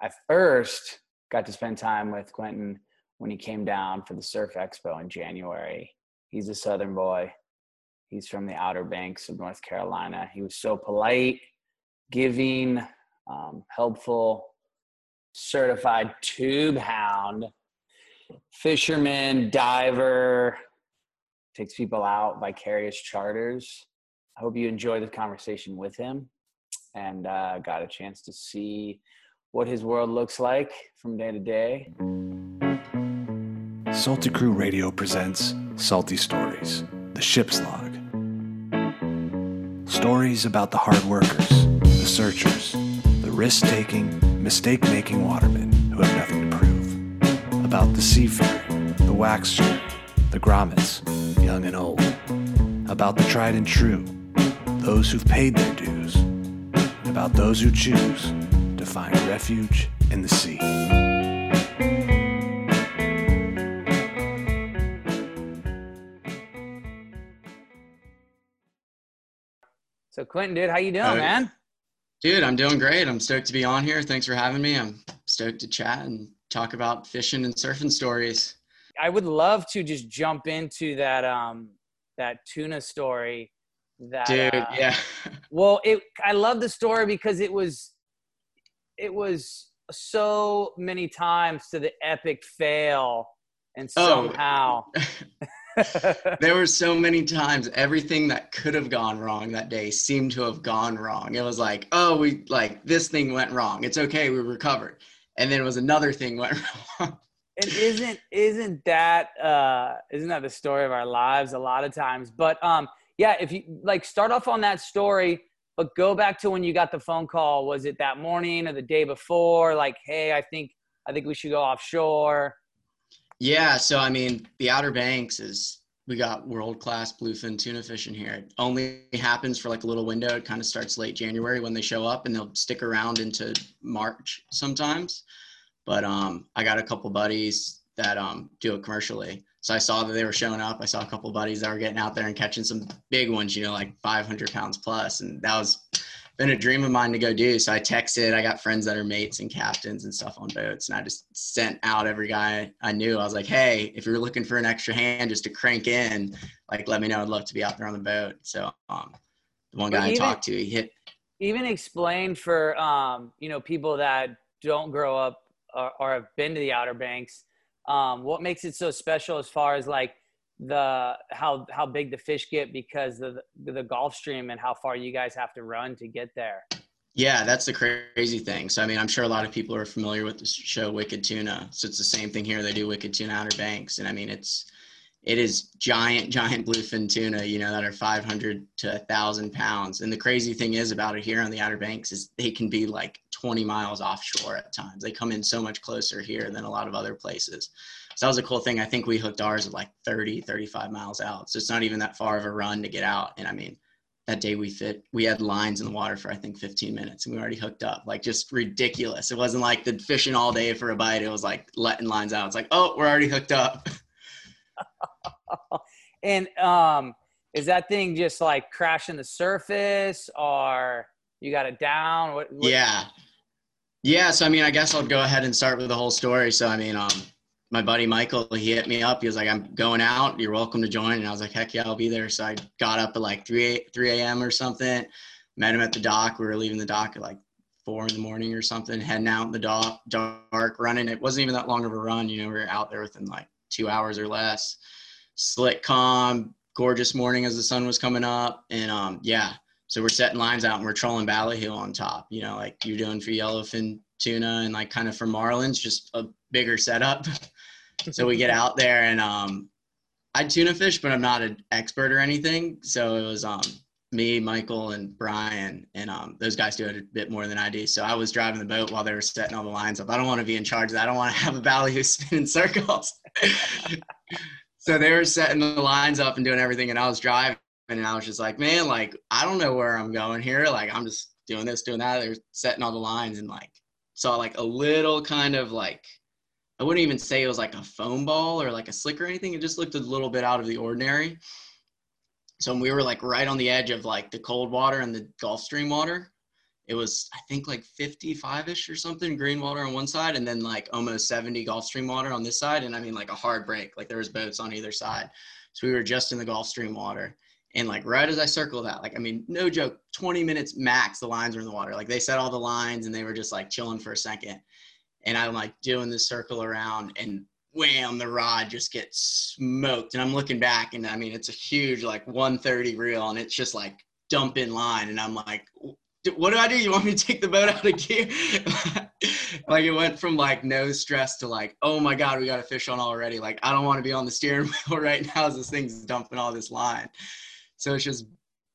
I first got to spend time with Quentin when he came down for the Surf Expo in January. He's a Southern boy. He's from the Outer Banks of North Carolina. He was so polite, giving, um, helpful, certified tube hound, fisherman, diver, takes people out, vicarious charters. I hope you enjoy the conversation with him and uh, got a chance to see what his world looks like from day to day. Salty Crew Radio presents Salty Stories, the ship's log. Stories about the hard workers, the searchers, the risk taking, mistake making watermen who have nothing to prove. About the seafaring, the wax shirt, the grommets, young and old. About the tried and true, those who've paid their dues. About those who choose find refuge in the sea. So Quentin, dude, how you doing, Hey. man? Dude, I'm doing great. I'm stoked to be on here. Thanks for having me. I'm stoked to chat and talk about fishing and surfing stories. I would love to just jump into that um that tuna story. That Dude, uh, yeah. Well, it I love the story because it was it was so many times to the epic fail and Oh. somehow there were so many times everything that could have gone wrong that day seemed to have gone wrong. It was like, oh, we like this thing went wrong. It's okay, we recovered. And then it was another thing went wrong. and isn't isn't that uh isn't that the story of our lives a lot of times but um yeah if you like start off on that story but go back to when you got the phone call was it that morning or the day before like hey i think i think we should go offshore Yeah, so I mean, the Outer Banks is we got world class bluefin tuna fishing here. It only happens for like a little window. It kind of starts late January when they show up, and they'll stick around into March sometimes. But um, I got a couple buddies that um do it commercially, so I saw that they were showing up. I saw a couple buddies that were getting out there and catching some big ones, you know, like 500 pounds plus. and that was been a dream of mine to go do. So I texted. I got friends that are mates and captains and stuff on boats, and I just sent out every guy I knew. I was like, "Hey, if you're looking for an extra hand just to crank in, like, let me know. I'd love to be out there on the boat." So um, the one guy I talked to, he hit. even explain for um you know people that don't grow up or, or have been to the outer banks um what makes it so special as far as like the how how big the fish get because of the, the gulf stream and how far you guys have to run to get there Yeah, that's the crazy thing. So I mean, I'm sure a lot of people are familiar with the show Wicked Tuna. So it's the same thing here. They do Wicked Tuna Outer Banks, and I mean, it's it is giant, giant bluefin tuna. You know that are 500 to 1,000 pounds. And the crazy thing is about it here on the Outer Banks is they can be like 20 miles offshore at times. They come in so much closer here than a lot of other places. So that was a cool thing. I think we hooked ours at like 30, 35 miles out. So it's not even that far of a run to get out. And I mean, that day we fit we had lines in the water for i think 15 minutes and we already hooked up like just ridiculous it wasn't like the fishing all day for a bite it was like letting lines out it's like oh we're already hooked up and um is that thing just like crashing the surface or you got it down? What, what yeah. Yeah so i mean i guess i'll go ahead and start with the whole story. So i mean um my buddy michael he hit me up. He was like i'm going out. You're welcome to join. And i was like heck yeah i'll be there. So i got up at like 3 3 a.m or something met him at the dock. We were leaving the dock at like four in the morning or something heading out in the dock dark running. It wasn't even that long of a run you know we were out there within like two hours or less slick calm gorgeous morning as the sun was coming up and um yeah so we're setting lines out and we're trolling Ballyhoo on top, you know, like you're doing for yellowfin tuna and like kind of for marlins, just a bigger setup. so we get out there and um, I tuna fish, but I'm not an expert or anything. So it was um, me, Michael, and Brian, and um, those guys do it a bit more than I do. So I was driving the boat while they were setting all the lines up. I don't want to be in charge of that. I don't want to have a Ballyhoo spinning circles. So they were setting the lines up and doing everything, and I was driving and I was just like, man, like I don't know where I'm going here. Like I'm just doing this, doing that. They're setting all the lines and like saw like a little kind of like I wouldn't even say it was like a foam ball or like a slick or anything. It just looked a little bit out of the ordinary. So we were like right on the edge of like the cold water and the Gulf Stream water. It was I think like 55ish or something green water on one side and then like almost 70 Gulf Stream water on this side and I mean like a hard break like there was boats on either side. So we were just in the Gulf Stream water. And like right as I circled that like I mean no joke 20 minutes max the lines were in the water. Like they set all the lines and they were just like chilling for a second. And I'm like doing this circle around and wham the rod just gets smoked. And I'm looking back and I mean it's a huge like 130 reel and it's just like dump in line. And I'm like what do I do? You want me to take the boat out of gear? like it went from like no stress to like, oh my God, we got a fish on already. Like I don't want to be on the steering wheel right now as this thing's dumping all this line. So it's just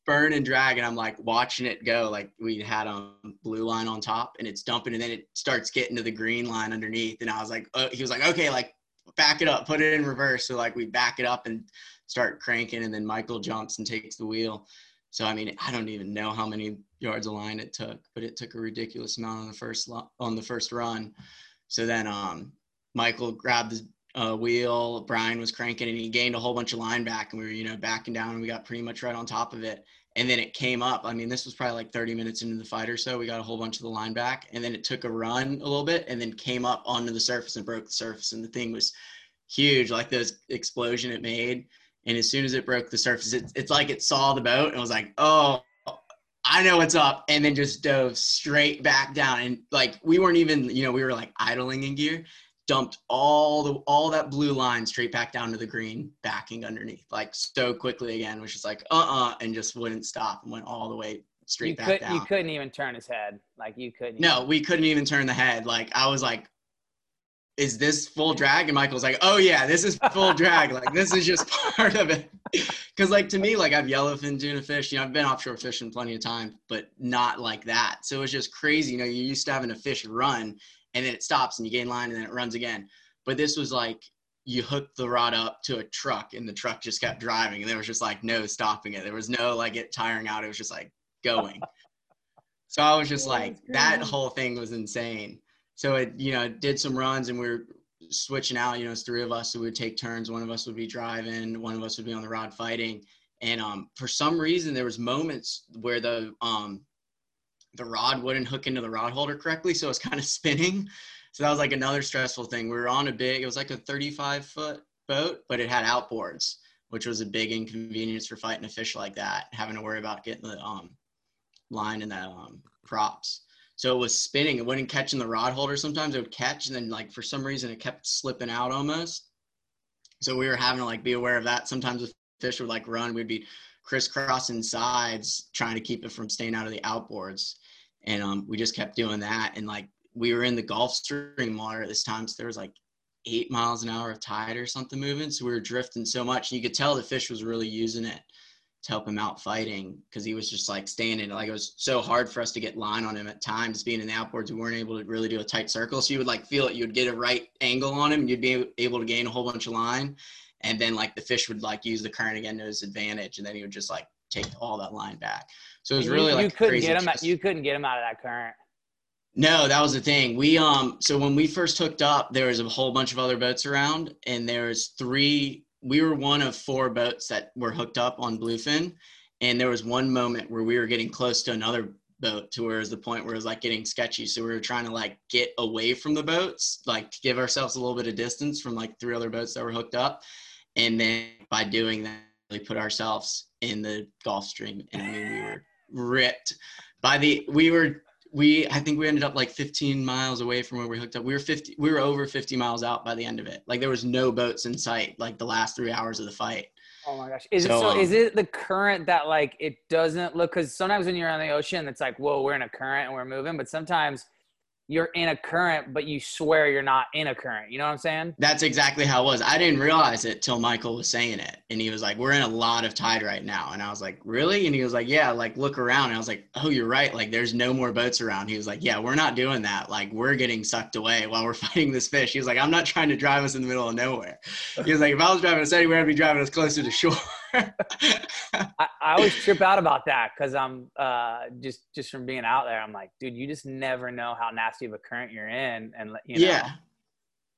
burn and drag and I'm like watching it go. Like we had um, blue line on top and it's dumping and then it starts getting to the green line underneath. And I was like, uh, he was like, okay, like back it up, put it in reverse. So like we back it up and start cranking and then Michael jumps and takes the wheel. So I mean, I don't even know how many yards of line it took, but it took a ridiculous amount on the first on the first run. So then um, Michael grabbed the uh, wheel, Brian was cranking, and he gained a whole bunch of line back, and we were you know backing down, and we got pretty much right on top of it. And then it came up. I mean, this was probably like 30 minutes into the fight or so. We got a whole bunch of the line back, and then it took a run a little bit, and then came up onto the surface and broke the surface, and the thing was huge, like this explosion it made and as soon as it broke the surface, it, it's like it saw the boat and was like, oh, I know what's up. And then just dove straight back down. And like, we weren't even, you know, we were like idling in gear, dumped all the, all that blue line straight back down to the green backing underneath, like so quickly again, which is like, uh-uh, and just wouldn't stop and went all the way straight you back could, down. You couldn't even turn his head. Like you couldn't. No, even. we couldn't even turn the head. Like I was like, is this full drag? And Michael's like, oh yeah, this is full drag. Like this is just part of it. Cause like to me, like I've yellowfin tuna fish, you know, I've been offshore fishing plenty of time, but not like that. So it's just crazy. You know, you're used to having a fish run and then it stops and you gain line and then it runs again. But this was like you hooked the rod up to a truck and the truck just kept driving and there was just like no stopping it. There was no like it tiring out. It was just like going. so I was just like, that whole thing was insane so it you know did some runs and we are switching out you know it's three of us so we would take turns. One of us would be driving one of us would be on the rod fighting. And um, for some reason there was moments where the um, the rod wouldn't hook into the rod holder correctly so it was kind of spinning. So that was like another stressful thing. We were on a big it was like a 35 foot boat but it had outboards which was a big inconvenience for fighting a fish like that having to worry about getting the um, line and the um, props so it was spinning. It wouldn't catch in the rod holder. Sometimes it would catch, and then like for some reason it kept slipping out almost. So we were having to like be aware of that. Sometimes the fish would like run, we'd be crisscrossing sides trying to keep it from staying out of the outboards, and um, we just kept doing that. And like we were in the Gulf Stream water at this time, so there was like eight miles an hour of tide or something moving. So we were drifting so much, and you could tell the fish was really using it to help him out fighting because he was just like standing like it was so hard for us to get line on him at times being in the outboards we weren't able to really do a tight circle. So you would like feel it you would get a right angle on him and you'd be able to gain a whole bunch of line. And then like the fish would like use the current again to his advantage and then he would just like take all that line back. So it was really you, like you couldn't get him you couldn't get him out of that current. No, that was the thing. We um so when we first hooked up, there was a whole bunch of other boats around, and there was three we were one of four boats that were hooked up on Bluefin. And there was one moment where we were getting close to another boat to where it was the point where it was like getting sketchy. So we were trying to like get away from the boats, like to give ourselves a little bit of distance from like three other boats that were hooked up. And then by doing that, we put ourselves in the Gulf Stream. And I mean, we were ripped by the, we were we I think we ended up like 15 miles away from where we hooked up. We were 50 we were over 50 miles out by the end of it. Like there was no boats in sight like the last 3 hours of the fight. Oh my gosh. Is so, it so um, is it the current that like it doesn't look cuz sometimes when you're on the ocean it's like whoa, we're in a current and we're moving, but sometimes you're in a current, but you swear you're not in a current. You know what I'm saying? That's exactly how it was. I didn't realize it till Michael was saying it. And he was like, We're in a lot of tide right now. And I was like, Really? And he was like, Yeah, like look around. And I was like, Oh, you're right. Like there's no more boats around. He was like, Yeah, we're not doing that. Like we're getting sucked away while we're fighting this fish. He was like, I'm not trying to drive us in the middle of nowhere. He was like, If I was driving us anywhere, I'd be driving us closer to shore. I, I, always trip out about that because I'm uh, just just from being out there. I'm like, dude, you just never know how nasty of a current you're in, and you know. Yeah.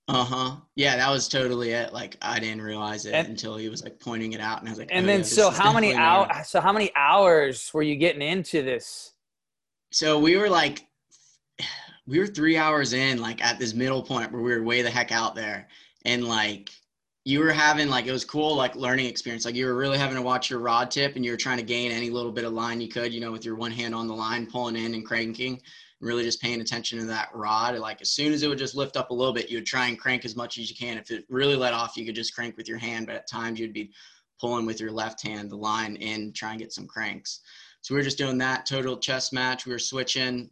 Uh huh. Yeah, that was totally it. Like I didn't realize it and, until he was like pointing it out, and I was like. And oh, then, yeah, so how many hours? So how many hours were you getting into this? So we were like, we were three hours in, like at this middle point where we were way the heck out there. And like, you were having like, it was cool, like learning experience. Like, you were really having to watch your rod tip and you were trying to gain any little bit of line you could, you know, with your one hand on the line, pulling in and cranking and really just paying attention to that rod. Like as soon as it would just lift up a little bit, you would try and crank as much as you can. If it really let off, you could just crank with your hand, but at times you'd be pulling with your left hand the line in, try and get some cranks. So we were just doing that total chest match. We were switching.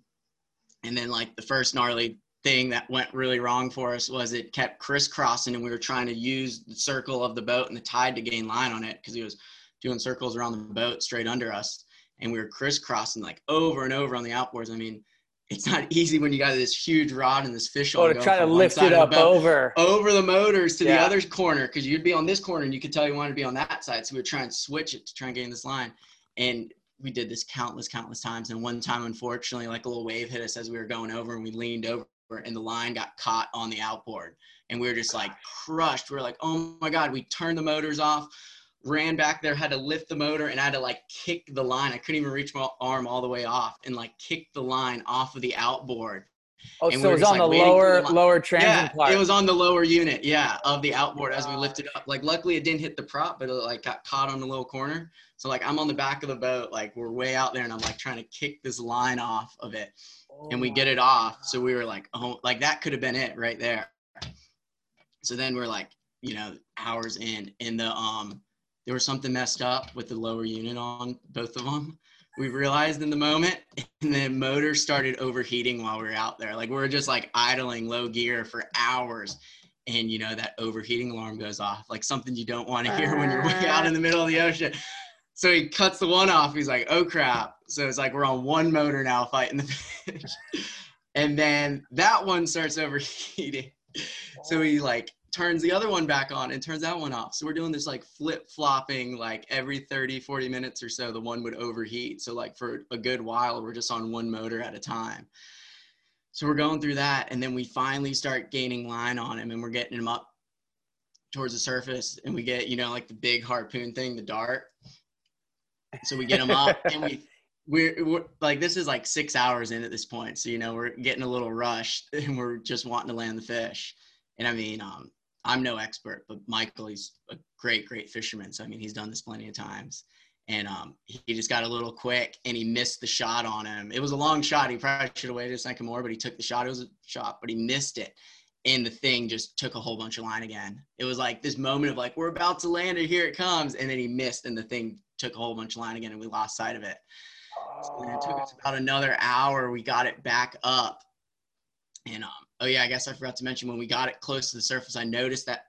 And then like the first gnarly thing that went really wrong for us was it kept crisscrossing and we were trying to use the circle of the boat and the tide to gain line on it because he was doing circles around the boat straight under us. And we were crisscrossing like over and over on the outboards. I mean, it's not easy when you got this huge rod and this fish. Oh, to try to lift it up over over the motors to yeah. the other corner because you'd be on this corner and you could tell you wanted to be on that side. So we would try and switch it to try and gain this line, and we did this countless, countless times. And one time, unfortunately, like a little wave hit us as we were going over, and we leaned over, and the line got caught on the outboard, and we were just like crushed. We are like, oh my god! We turned the motors off ran back there, had to lift the motor, and I had to like kick the line. I couldn't even reach my arm all the way off, and like kick the line off of the outboard. Oh, and so we it was on like the lower the lower transit yeah, part. It was on the lower unit, yeah, of the outboard as we lifted up. Like luckily it didn't hit the prop, but it like got caught on the little corner. So like I'm on the back of the boat, like we're way out there, and I'm like trying to kick this line off of it, and we get it off. So we were like, oh, like that could have been it right there. So then we're like, you know, hours in, in the um there was something messed up with the lower unit on both of them. We realized in the moment, and the motor started overheating while we were out there. Like we are just like idling low gear for hours, and you know that overheating alarm goes off, like something you don't want to hear when you're way out in the middle of the ocean. So he cuts the one off. He's like, "Oh crap!" So it's like we're on one motor now fighting the fish, and then that one starts overheating. So he like turns the other one back on and turns that one off. So we're doing this like flip flopping, like every 30, 40 minutes or so, the one would overheat. So, like, for a good while, we're just on one motor at a time. So we're going through that. And then we finally start gaining line on him and we're getting him up towards the surface. And we get, you know, like the big harpoon thing, the dart. So we get him up and we, we're, we're, like this is like six hours in at this point so you know we're getting a little rushed and we're just wanting to land the fish and i mean um I'm no expert, but Michael, he's a great, great fisherman. So I mean, he's done this plenty of times. And um, he just got a little quick and he missed the shot on him. It was a long shot. He probably should have waited a second more, but he took the shot. It was a shot, but he missed it. And the thing just took a whole bunch of line again. It was like this moment of like, we're about to land it, here it comes. And then he missed and the thing took a whole bunch of line again and we lost sight of it. So it took us about another hour. We got it back up. And um, oh yeah, I guess I forgot to mention when we got it close to the surface, I noticed that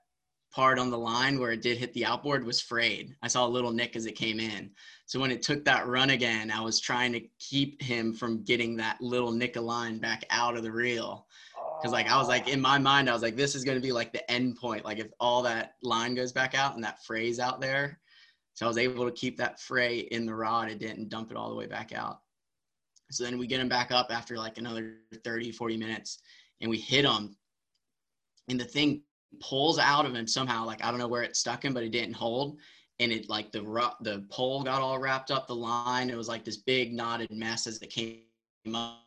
part on the line where it did hit the outboard was frayed. I saw a little nick as it came in. So when it took that run again, I was trying to keep him from getting that little nick of line back out of the reel. Cause like I was like in my mind, I was like, this is gonna be like the end point. Like if all that line goes back out and that fray's out there. So I was able to keep that fray in the rod. It didn't dump it all the way back out. So then we get him back up after like another 30, 40 minutes and we hit him. And the thing pulls out of him somehow like i don't know where it stuck him but it didn't hold. And it like the the pole got all wrapped up the line. It was like this big knotted mess as it came up.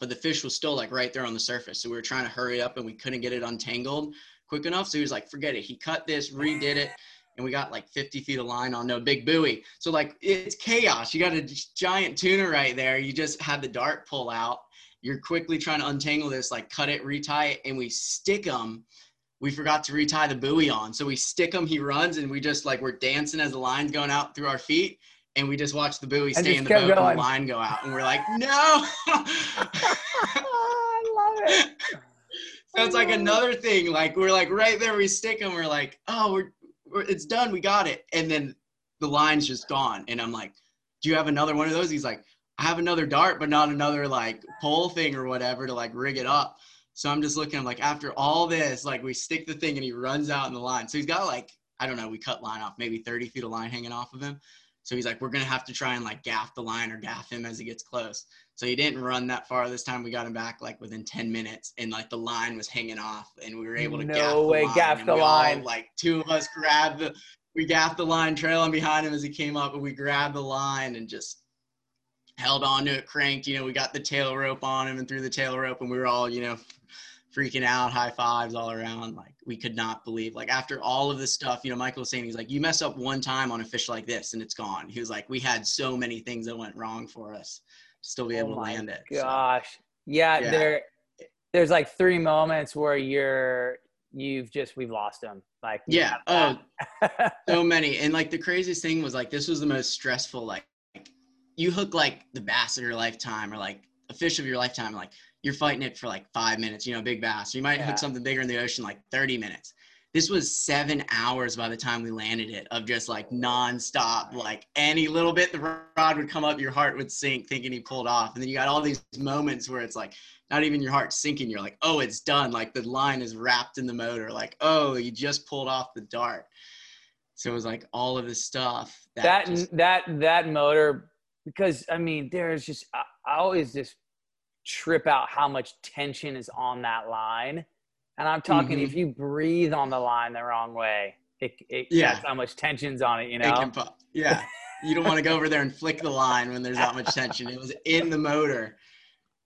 But the fish was still like right there on the surface. So we were trying to hurry up and we couldn't get it untangled quick enough. So he was like forget it. He cut this redid it and we got like 50 feet of line on no big buoy so like it's chaos you got a giant tuna right there you just had the dart pull out you're quickly trying to untangle this, like cut it, retie it, and we stick them. We forgot to retie the buoy on. So we stick him, he runs, and we just like we're dancing as the line's going out through our feet. And we just watch the buoy stay in the boat going. and the line go out. And we're like, no. I love it. So it's like another thing. Like we're like right there, we stick them. We're like, oh, we're it's done. We got it. And then the line's just gone. And I'm like, do you have another one of those? He's like, I have another dart, but not another like pole thing or whatever to like rig it up. So I'm just looking, I'm like, after all this, like we stick the thing and he runs out in the line. So he's got like, I don't know, we cut line off, maybe 30 feet of line hanging off of him. So he's like, we're going to have to try and like gaff the line or gaff him as he gets close. So he didn't run that far this time. We got him back like within 10 minutes and like the line was hanging off and we were able to no gaff way, the line. gaff the line. All, like two of us grabbed the, we gaffed the line trailing behind him as he came up and we grabbed the line and just held on to it, cranked. You know, we got the tail rope on him and threw the tail rope, and we were all, you know, freaking out, high fives all around. Like we could not believe. Like after all of this stuff, you know, Michael was saying he's like, you mess up one time on a fish like this, and it's gone. He was like, we had so many things that went wrong for us still be oh able oh to land it. Gosh, so, yeah, Yeah. there, there's like three moments where you're you've just we've lost them. Like Yeah. Oh, so many. And like the craziest thing was like this was the most stressful. Like, like you hook like the bass of your lifetime or like a fish of your lifetime. Like you're fighting it for like five minutes. You know, big bass. You might Yeah. hook something bigger in the ocean like 30 minutes. This was seven hours by the time we landed it of just like nonstop. Like any little bit the rod would come up, your heart would sink, thinking he pulled off. And then you got all these moments where it's like not even your heart sinking. You're like, oh, it's done. Like the line is wrapped in the motor. Like, oh, you just pulled off the dart. So it was like all of this stuff that, that just- that that motor because I mean there's just I, I always just trip out how much tension is on that line, and I'm talking Mhm. if you breathe on the line the wrong way, it, it Yeah. how much tension's on it. You know? it can pop. Yeah. You don't want to go over there and flick the line when there's that much tension. It was in the motor.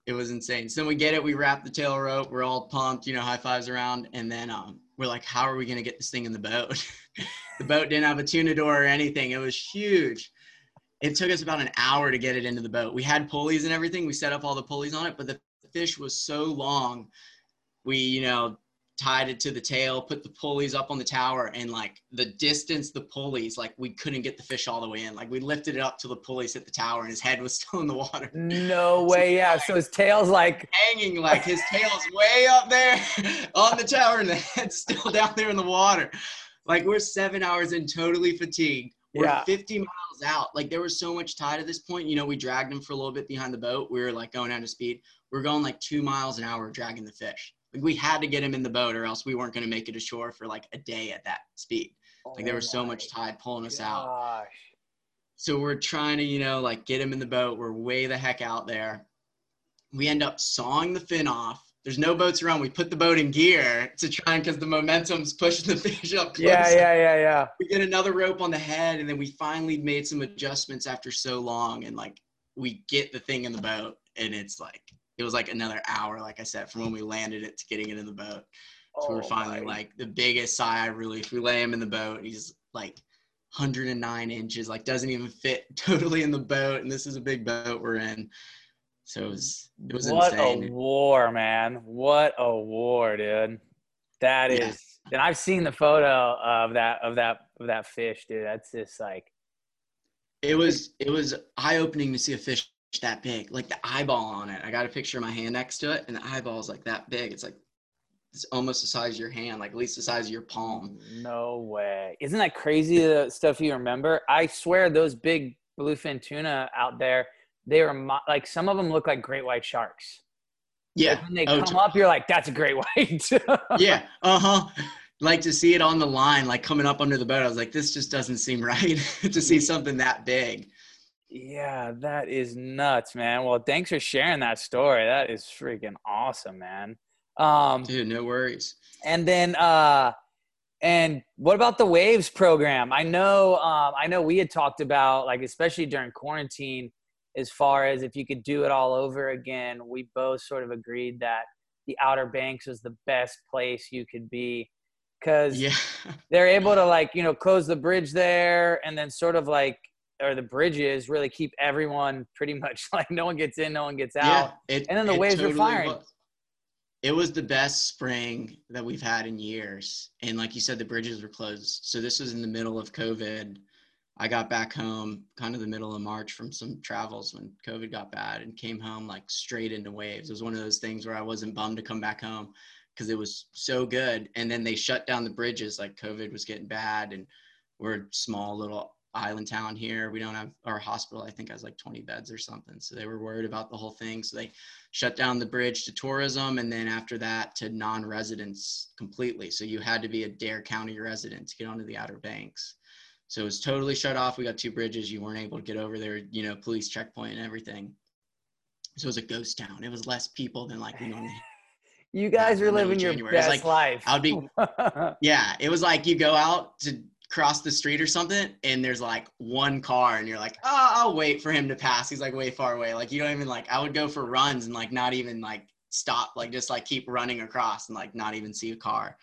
It was insane. So then we get it, we wrap the tail rope, we're all pumped, you know, high fives around, and then um, we're like, how are we gonna get this thing in the boat? the boat didn't have a tuna door or anything. It was huge. It took us about an hour to get it into the boat. We had pulleys and everything. We set up all the pulleys on it, but the fish was so long. We, you know, tied it to the tail, put the pulleys up on the tower, and like the distance the pulleys, like we couldn't get the fish all the way in. Like we lifted it up till the pulleys hit the tower, and his head was still in the water, no way. Yeah, so his tail's like hanging like his tail's way up there on the tower, and the head's still down there in the water. Like we're seven hours in, totally fatigued. We're Yeah. 50 miles out. Like there was so much tide at this point. You know, we dragged him for a little bit behind the boat. We were like going out of speed. We are going like two miles an hour dragging the fish. Like we had to get him in the boat, or else we weren't going to make it ashore for like a day at that speed. Like there oh was so much oh tide pulling us out. So we're trying to, you know, like get him in the boat. We're way the heck out there. We end up sawing the fin off. There's no boats around. We put the boat in gear to try and because the momentum's pushing the fish up closer. Yeah, yeah, yeah, yeah. We get another rope on the head, and then we finally made some adjustments after so long, and like we get the thing in the boat, and it's like it was like another hour, like I said, from when we landed it to getting it in the boat. So we're Oh finally my like the biggest sigh of relief. We lay him in the boat. He's like 109 inches, like doesn't even fit totally in the boat. And this is a big boat we're in. So it was it was what insane. a war, man! What a war, dude. That is, Yeah. and I've seen the photo of that of that of that fish, dude. That's just like, It was it was eye opening to see a fish that big, like the eyeball on it. I got a picture of my hand next to it, and the eyeball is like that big. It's like it's almost the size of your hand, like at least the size of your palm. no way. Isn't that crazy? The stuff you remember? I swear, those big bluefin tuna out there, they were mo- like some of them look like great white sharks. Yeah. Like when they Oh, come up, you're like, that's a great white. yeah. Uh huh. Like to see it on the line, like coming up under the boat. I was like, this just doesn't seem right to see something that big. Yeah, that is nuts, man. Well, thanks for sharing that story. That is freaking awesome, man. Um, Dude, no worries. and then, uh, and what about the Waves program? I know, um, I know we had talked about like, especially during quarantine, as far as if you could do it all over again. We both sort of agreed that the Outer Banks was the best place you could be because Yeah. they're able to like you know close the bridge there and then sort of like or the bridges really keep everyone pretty much like no one gets in no one gets out Yeah. It, And then the waves were firing. Was. It was the best spring that we've had in years. And like you said, the bridges were closed. So this was in the middle of COVID. I got back home kind of the middle of March from some travels when COVID got bad and came home like straight into waves. It was one of those things where I wasn't bummed to come back home because it was so good. And then they shut down the bridges like COVID was getting bad and we're a small little island town here. We don't have our hospital, I think has like 20 beds or something. So they were worried about the whole thing. So they shut down the bridge to tourism and then after that to non-residents completely. So you had to be a Dare County resident to get onto the Outer Banks. So it was totally shut off. We got two bridges. You weren't able to get over there, you know, police checkpoint and everything. So it was a ghost town. It was less people than like we normally. you guys are in the middle living of your best like, life I'd be- Yeah, it was like you go out to cross the street or something and there's like one car and you're like oh i'll wait for him to pass. He's like way far away. Like you don't even like i would go for runs and like not even like stop like just like keep running across and like not even see a car.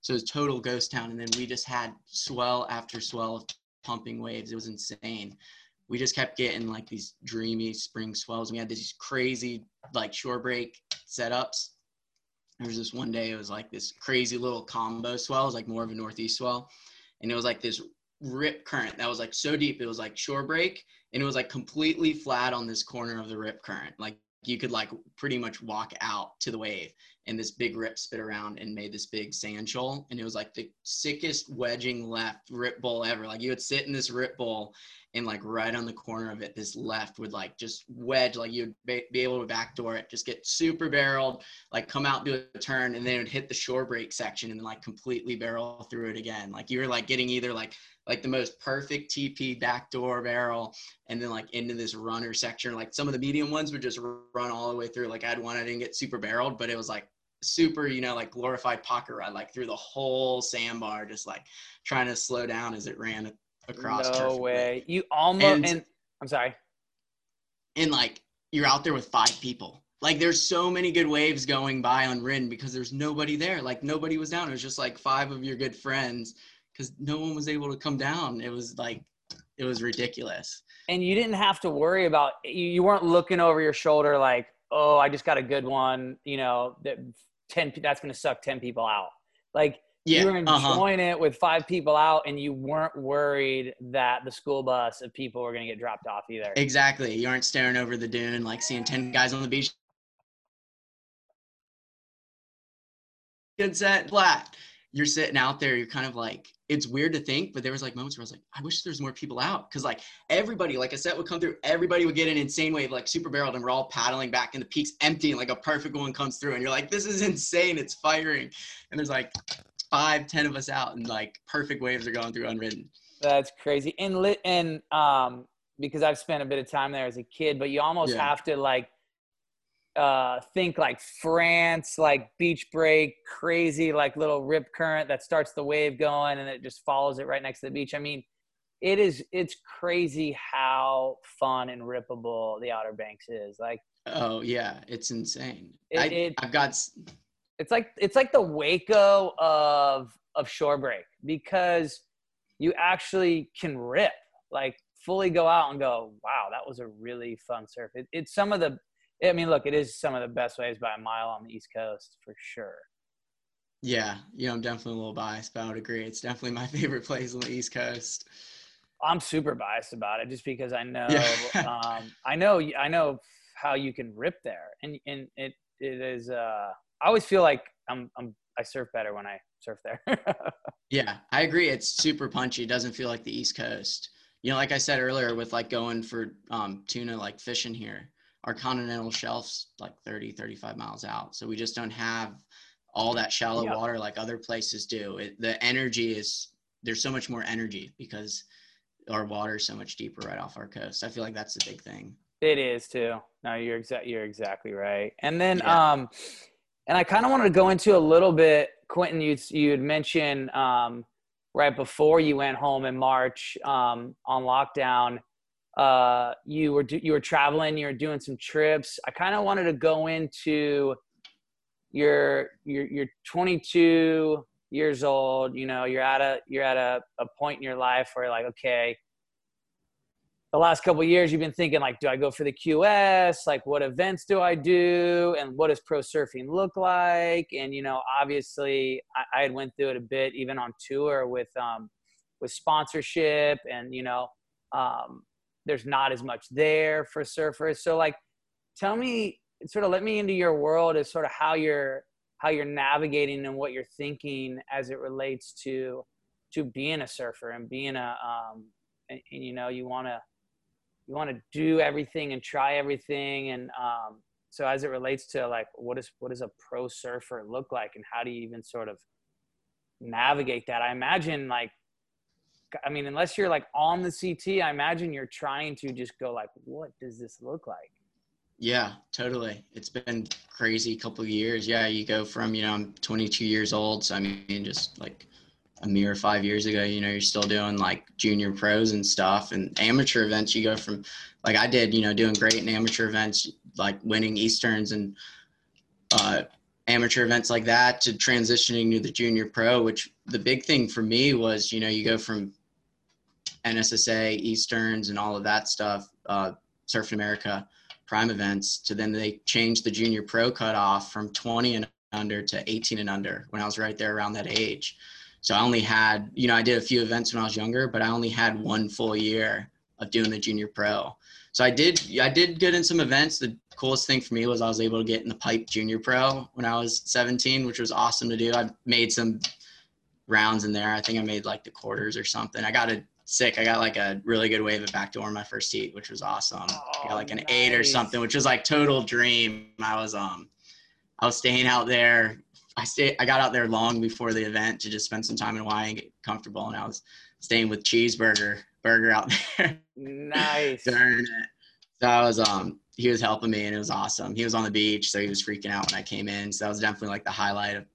So it's total ghost town and then we just had swell after swell of pumping waves. It was insane. We just kept getting like these dreamy spring swells. We had these crazy like shore break setups. There was this one day it was like this crazy little combo swell. It was like more of a northeast swell and it was like this rip current that was like so deep it was like shore break and it was like completely flat on this corner of the rip current. Like you could like pretty much walk out to the wave and this big rip spit around and made this big sand shoal and it was like the sickest wedging left rip bowl ever. Like you would sit in this rip bowl and like right on the corner of it this left would like just wedge like you'd be able to backdoor it just get super barreled like come out do a turn and then it would hit the shore break section and then like completely barrel through it again like you were like getting either like like the most perfect TP backdoor barrel and then like into this runner section. Like some of the medium ones would just run all the way through. Like I had one, I didn't get super barreled, but it was like super, you know, like glorified pocket ride, like through the whole sandbar, just like trying to slow down as it ran across. No way. You almost and, and I'm sorry. And like you're out there with five people. Like there's so many good waves going by on Rin because there's nobody there. Like nobody was down. It was just like five of your good friends because no one was able to come down. It was like it was ridiculous. And you didn't have to worry about you, you weren't looking over your shoulder like, oh, I just got a good one. You know that ten that's going to suck ten people out. Like yeah, you were uh-huh. enjoying uh-huh. it with five people out, and you weren't worried that the school bus of people were going to get dropped off either. Exactly. You aren't staring over the dune like seeing ten guys on the beach. Good set, flat. You're sitting out there. You're kind of like it's weird to think, but there was like moments where I was like, I wish there's more people out. Cause like everybody, like a set would come through, everybody would get an insane wave, like super barreled, and we're all paddling back and the peak's empty and like a perfect one comes through. And you're like, this is insane. It's firing. And there's like five, ten of us out and like perfect waves are going through unridden. That's crazy. And lit and um because I've spent a bit of time there as a kid, but you almost yeah. have to like uh, think like France, like beach break, crazy like little rip current that starts the wave going and it just follows it right next to the beach. I mean, it is it's crazy how fun and rippable the Outer Banks is. Like, oh yeah, it's insane. It, I, I've got. It's like it's like the Waco of of shore break because you actually can rip like fully go out and go wow that was a really fun surf it, it's some of the I mean, look, it is some of the best waves by a mile on the East Coast for sure. Yeah, you know, I'm definitely a little biased, but I would agree. It's definitely my favorite place on the East Coast. I'm super biased about it just because I know, yeah. um, I know, I know how you can rip there, and and it it is. Uh, I always feel like I'm I'm I surf better when I surf there. yeah, I agree. It's super punchy. It doesn't feel like the East Coast. You know, like I said earlier, with like going for um, tuna, like fishing here our continental shelf's like 30, 35 miles out. So we just don't have all that shallow yep. water like other places do. It, the energy is there's so much more energy because our water is so much deeper right off our coast. I feel like that's the big thing. It is too. No, you're exact. You're exactly right. And then, yeah. um, and I kind of wanted to go into a little bit, Quentin. You you had mentioned um, right before you went home in March um, on lockdown uh, you were you were traveling, you were doing some trips. I kind of wanted to go into your you're you're 22 years old. You know, you're at a you're at a, a point in your life where you're like, okay, the last couple years you've been thinking like, do I go for the QS? Like, what events do I do? And what does pro surfing look like? And you know, obviously, I, I had went through it a bit, even on tour with um with sponsorship and you know um there's not as much there for surfers. So like, tell me, sort of let me into your world as sort of how you're how you're navigating and what you're thinking as it relates to to being a surfer and being a um and, and you know you want to you want to do everything and try everything and um so as it relates to like what is what does a pro surfer look like and how do you even sort of navigate that i imagine like I mean, unless you're like on the CT, I imagine you're trying to just go like, what does this look like? Yeah, totally. It's been crazy couple years. Yeah, you go from, you know, I'm 22 years old. So I mean, just like a mere five years ago. You know, you're still doing like junior pros and stuff, and amateur events. You go from like I did, you know, doing great in amateur events, like winning Easterns and uh, amateur events like that, to transitioning to the junior pro. Which the big thing for me was, you know, you go from NSSA, Easterns, and all of that stuff, uh, Surf America prime events, to then they changed the junior pro cutoff from 20 and under to 18 and under when I was right there around that age. So I only had, you know, I did a few events when I was younger, but I only had one full year of doing the junior pro. So I did, I did good in some events. The coolest thing for me was I was able to get in the pipe junior pro when I was 17, which was awesome to do. I made some rounds in there. I think I made like the quarters or something. I got a sick. I got like a really good wave at backdoor in my first heat, which was awesome. Oh, I got like an nice. eight or something, which was like total dream. I was um I was staying out there. I stayed I got out there long before the event to just spend some time in Hawaii and get comfortable. And I was staying with cheeseburger burger out there. Nice. During it. So I was um he was helping me and it was awesome. He was on the beach, so he was freaking out when I came in. So that was definitely like the highlight of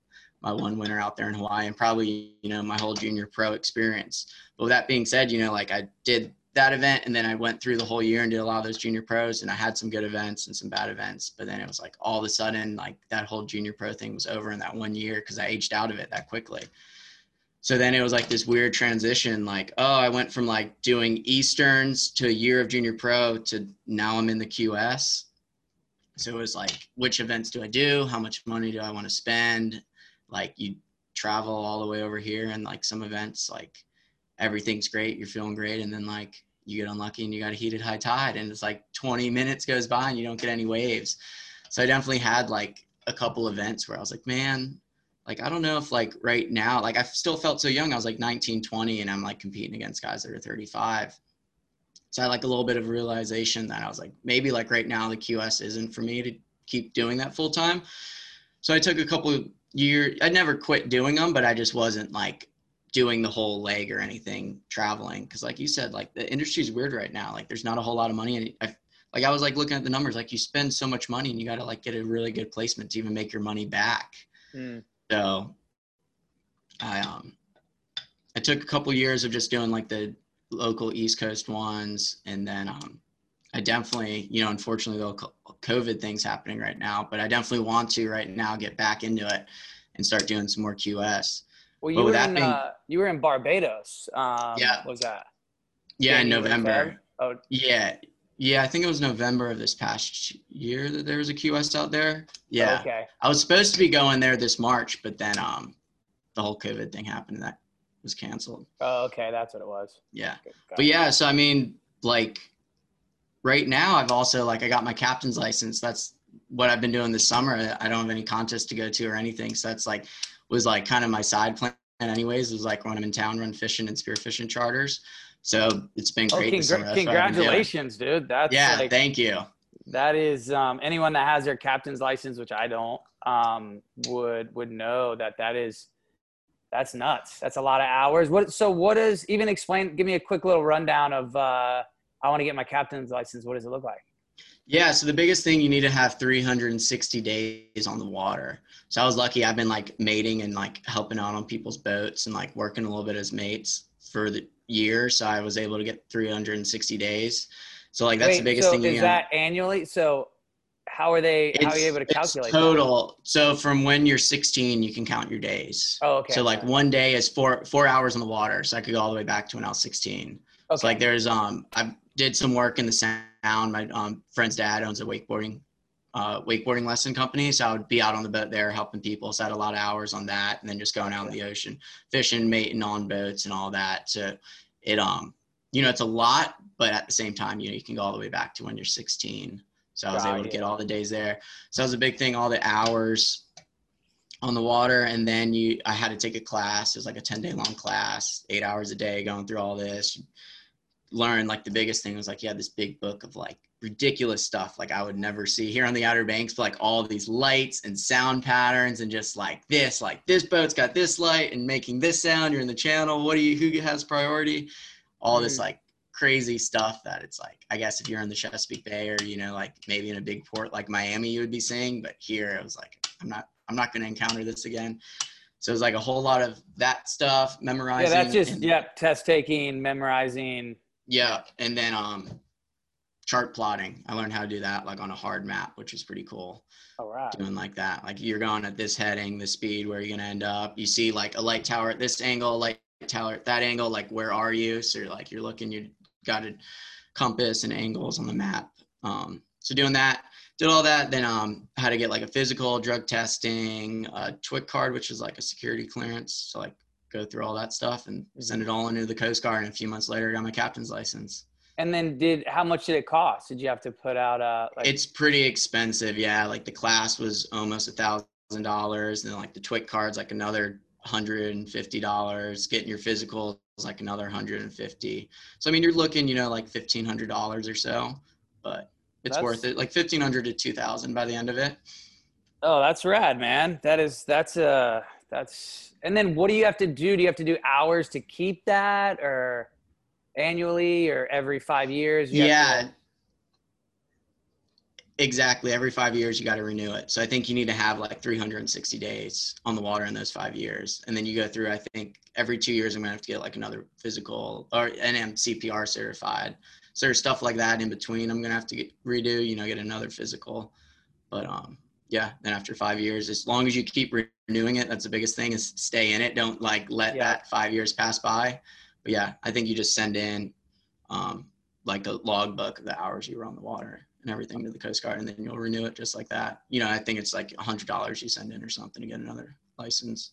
my one winter out there in Hawaii and probably, you know, my whole junior pro experience. But with that being said, you know, like I did that event and then I went through the whole year and did a lot of those junior pros and I had some good events and some bad events. But then it was like all of a sudden, like that whole junior pro thing was over in that one year because I aged out of it that quickly. So then it was like this weird transition, like, oh, I went from like doing Easterns to a year of junior pro to now I'm in the QS. So it was like, which events do I do? How much money do I want to spend? like you travel all the way over here and like some events like everything's great you're feeling great and then like you get unlucky and you got a heated high tide and it's like 20 minutes goes by and you don't get any waves. So i definitely had like a couple events where i was like man like i don't know if like right now like i still felt so young i was like 19 20 and i'm like competing against guys that are 35 so i had like a little bit of realization that i was like maybe like right now the qs isn't for me to keep doing that full time. So i took a couple year I never quit doing them, but I just wasn't like doing the whole leg or anything traveling because like you said like the industry is weird right now like there's not a whole lot of money and I like I was like looking at the numbers like you spend so much money and you got to like get a really good placement to even make your money back mm. so I um I took a couple years of just doing like the local East Coast ones and then um I definitely, you know, unfortunately, the COVID things happening right now, but I definitely want to right now get back into it and start doing some more QS. Well, you were in uh, you were in Barbados. Um, yeah. was that? Yeah, in November. Oh, yeah, yeah. I think it was November of this past year that there was a QS out there. Yeah. okay. I was supposed to be going there this March, but then um, the whole COVID thing happened and that was canceled. Oh, okay, that's what it was. Yeah, but yeah. So I mean, like right now I've also like I got my captain's license. That's what I've been doing this summer. I don't have any contests to go to or anything. So that's like was like kind of my side plan anyways. It was like when I'm in town run fishing and spearfishing charters. So it's been oh, great. Oh, congr- congratulations, dude. That's yeah, like, thank you. That is um, anyone that has their captain's license, which I don't, um, would would know that that is that's nuts. That's a lot of hours. What so what is even explain give me a quick little rundown of uh I want to get my captain's license. What does it look like? Yeah, so the biggest thing you need to have 360 days on the water. So I was lucky. I've been like mating and like helping out on people's boats and like working a little bit as mates for the year. So I was able to get 360 days. So like that's Wait, the biggest thing. so thing. Is that annually? So how are they? It's, how are you able to calculate? total. That? So from when you're 16, you can count your days. Oh, okay. So like one day is four four hours in the water. So I could go all the way back to when I was 16. Okay. So like there's um I did some work in the sound. My um, friend's dad owns a wakeboarding uh, wakeboarding lesson company, so I would be out on the boat there helping people. So I had a lot of hours on that, and then just going out in the ocean, fishing, mating on boats, and all that. So it um you know it's a lot, but at the same time you know you can go all the way back to when you're 16. So I was able to get all the days there. So that was a big thing, all the hours on the water and then you i had to take a class it was like a 10 day long class eight hours a day going through all this learned like the biggest thing was like you had this big book of like ridiculous stuff like I would never see here on the Outer Banks, but like all these lights and sound patterns and just like this, like this boat's got this light and making this sound. You're in the channel. What do you? Who has priority? All this mm. like crazy stuff that it's like I guess if you're in the Chesapeake Bay or you know like maybe in a big port like Miami you would be seeing, but here it was like I'm not I'm not going to encounter this again. So it's like a whole lot of that stuff, memorizing. Yeah, that's just and, yeah, test taking, memorizing. Yeah, and then um, chart plotting. I learned how to do that like on a hard map, which is pretty cool. All right. Doing like that, like you're going at this heading, the speed, where you're gonna end up. You see like a light tower at this angle, a light tower at that angle. Like where are you? So you're like you're looking, you got a compass and angles on the map. Um, so doing that, did all that. Then um, had to get like a physical, drug testing, a TWIC card, which is like a security clearance. So like go through all that stuff and send it all into the Coast Guard. And a few months later, got my captain's license. And then did how much did it cost? Did you have to put out a like It's pretty expensive, yeah. Like the class was almost a thousand dollars, and then like the TWIC cards like another hundred and fifty dollars. Getting your physical is like another hundred and fifty. So I mean, you're looking, you know, like fifteen hundred dollars or so, but it's That's- worth it. Like fifteen hundred to two thousand by the end of it. Oh, that's rad, man. That is that's uh that's and then what do you have to do? Do you have to do hours to keep that or annually or every five years? Yeah. Exactly. Every five years you got to renew it. So i think you need to have like 360 days on the water in those five years. And then you go through i think every two years i'm gonna have to get like another physical or and i'm cpr certified. So there's stuff like that in between i'm gonna have to get redo you know get another physical. But um yeah then after five years as long as you keep renewing it that's the biggest thing is stay in it don't like let Yeah. that five years pass by but yeah i think you just send in um, like a logbook of the hours you were on the water and everything to the Coast Guard, and then you'll renew it just like that. You know, I think it's like a hundred dollars you send in or something to get another license.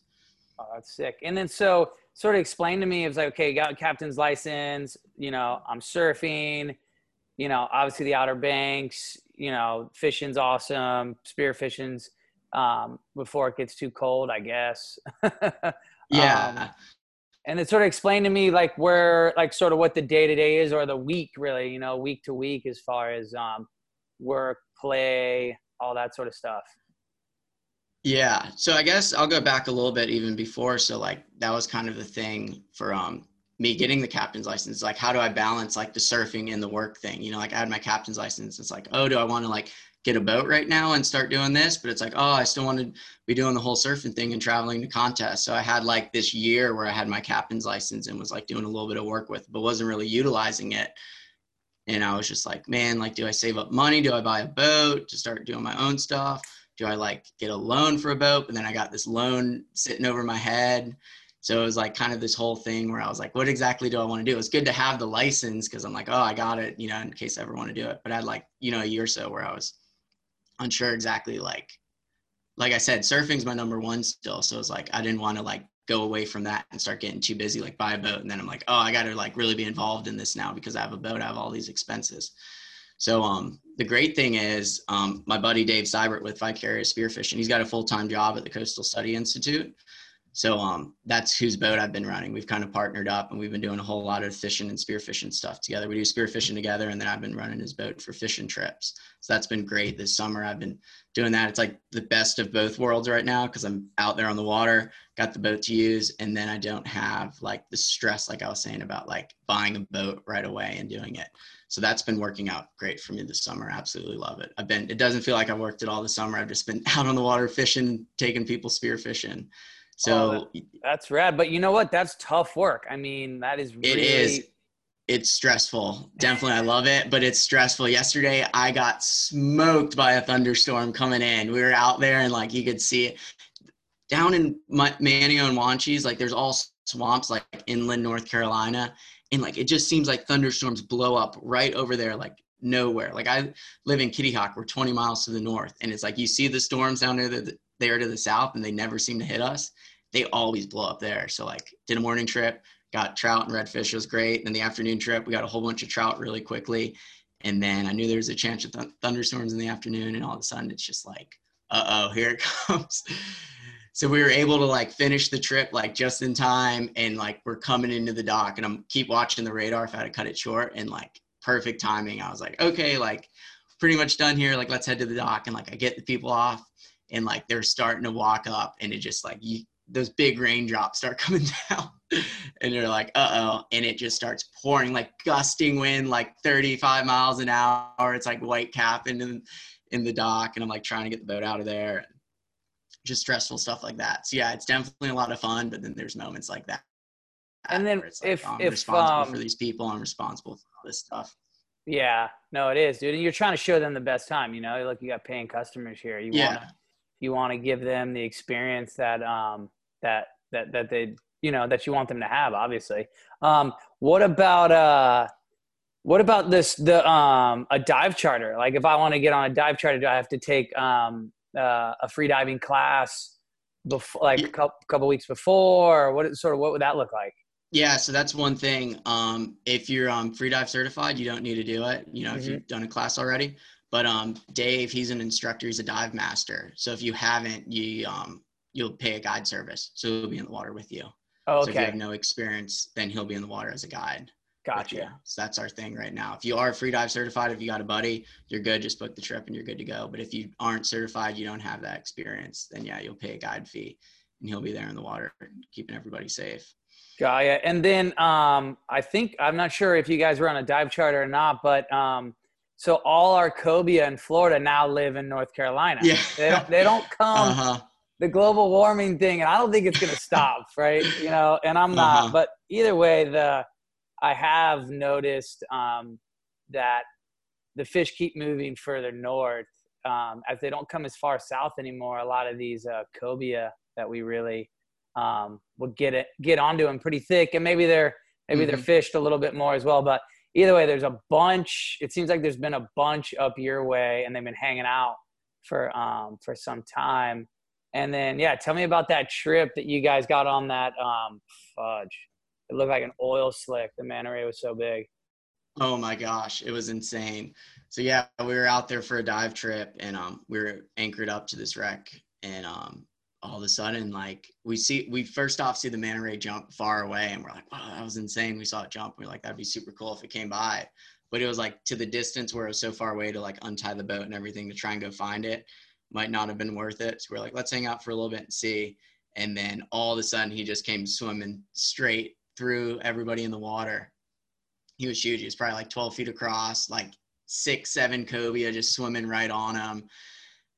Oh, that's sick. And then so sort of explain to me, it was like, okay, got a captain's license, you know, I'm surfing, you know, obviously the Outer Banks, you know, fishing's awesome, spear fishing's um, before it gets too cold, I guess. Yeah, Um, and then sort of explain to me like where, like sort of what the day to day is or the week really, you know, week to week as far as um, work, play, all that sort of stuff. yeah. So I guess I'll go back a little bit even before. So like that was kind of the thing for um me getting the captain's license. Like how do I balance like the surfing and the work thing? You know, like I had my captain's license. It's like, oh, do I want to like get a boat right now and start doing this? But it's like, oh, I still want to be doing the whole surfing thing and traveling to contests. So I had like this year where I had my captain's license and was like doing a little bit of work with, but wasn't really utilizing it. And I was just like, man, like, do I save up money? Do I buy a boat to start doing my own stuff? Do I like get a loan for a boat? and then I got this loan sitting over my head. So it was like kind of this whole thing where I was like, what exactly do I want to do? It's good to have the license because I'm like, oh, I got it, you know, in case I ever want to do it. But I had like, you know, a year or so where I was unsure exactly like, like I said, surfing's my number one still. So it's like, I didn't want to like go away from that and start getting too busy, like buy a boat. And then I'm like, oh, I got to like really be involved in this now because I have a boat, I have all these expenses. So um, the great thing is um, my buddy Dave Seibert with Vicarious Spearfishing, he's got a full-time job at the Coastal Study Institute. So um, that's whose boat I've been running. We've kind of partnered up and we've been doing a whole lot of fishing and spearfishing stuff together. We do spearfishing together and then I've been running his boat for fishing trips. So that's been great this summer. I've been doing that. It's like the best of both worlds right now because I'm out there on the water, got the boat to use, and then I don't have like the stress, like I was saying about like buying a boat right away and doing it. So that's been working out great for me this summer. Absolutely love it. I've been, it doesn't feel like I've worked it all this summer. I've just been out on the water fishing, taking people spear fishing. So That's rad. But you know what? That's tough work. I mean, that is really it is it's stressful definitely i love it but it's stressful yesterday i got smoked by a thunderstorm coming in we were out there and like you could see it down in my, manteo and wanchese like there's all swamps like inland north carolina and like it just seems like thunderstorms blow up right over there like nowhere like i live in kitty hawk we're 20 miles to the north and it's like you see the storms down there that there to the south and they never seem to hit us they always blow up there. So like did a morning trip got trout and redfish was great. And then the afternoon trip we got a whole bunch of trout really quickly. And then i knew there was a chance of th- thunderstorms in the afternoon and all of a sudden it's just like uh-oh here it comes. So we were able to like finish the trip like just in time and like we're coming into the dock and i'm keep watching the radar if i had to cut it short and like perfect timing. I was like okay like pretty much done here. Like let's head to the dock and like i get the people off and like they're starting to walk up and it just like you those big raindrops start coming down and you're like uh-oh and it just starts pouring like gusting wind like 35 miles an hour it's like white cap in in the dock and i'm like trying to get the boat out of there just stressful stuff like that. So yeah, it's definitely a lot of fun, but then there's moments like that. And then it's like, if- I'm if, responsible um, for these people, I'm responsible for all this stuff. Yeah, no, it is, dude. And you're trying to show them the best time. You know, like you got paying customers here. You Yeah. want to, you want to give them the experience that um that that that they you know that you want them to have. Obviously. Um, what about uh, what about this the um a dive charter? Like, if I want to get on a dive charter, do I have to take um uh, a free diving class before, like a couple, couple weeks before? What sort of what would that look like? Yeah, so that's one thing. Um, if you're um, free dive certified, you don't need to do it. You know, if Mhm. you've done a class already. But um, Dave, he's an instructor. He's a dive master. So if you haven't, you um, you'll pay a guide service. So he'll be in the water with you. Oh, So if you have no experience, then he'll be in the water as a guide. gotcha. So that's our thing right now. If you are free dive certified, if you got a buddy, you're good. Just book the trip and you're good to go. But if you aren't certified, you don't have that experience, then yeah, you'll pay a guide fee, and he'll be there in the water, keeping everybody safe. Got ya. And then um, I think I'm not sure if you guys were on a dive charter or not, but um, so all our cobia in Florida now live in North Carolina. Yeah. They don't. They don't come. Uh huh. The global warming thing, and I don't think it's going to stop, right? You know, and I'm not. Uh-huh. But either way, the I have noticed um, that the fish keep moving further north um, as they don't come as far south anymore. A lot of these uh, cobia that we really um, will get it get onto them pretty thick, and maybe they're maybe they're Mhm. fished a little bit more as well. But either way, there's a bunch. It seems like there's been a bunch up your way, and they've been hanging out for um, for some time. And then yeah, tell me about that trip that you guys got on that um, fudge. It looked like an oil slick. The manta ray was so big. Oh my gosh, it was insane. So yeah, we were out there for a dive trip and um we were anchored up to this wreck and um all of a sudden like we see we first off see the manta ray jump far away and we're like, wow, that was insane. We saw it jump. We are like, that'd be super cool if it came by. But it was like to the distance where it was so far away to like untie the boat and everything to try and go find it might not have been worth it. So we're like, let's hang out for a little bit and see. And then all of a sudden he just came swimming straight through everybody in the water he was huge. He was probably like 12 feet across, like six, seven cobia just swimming right on him.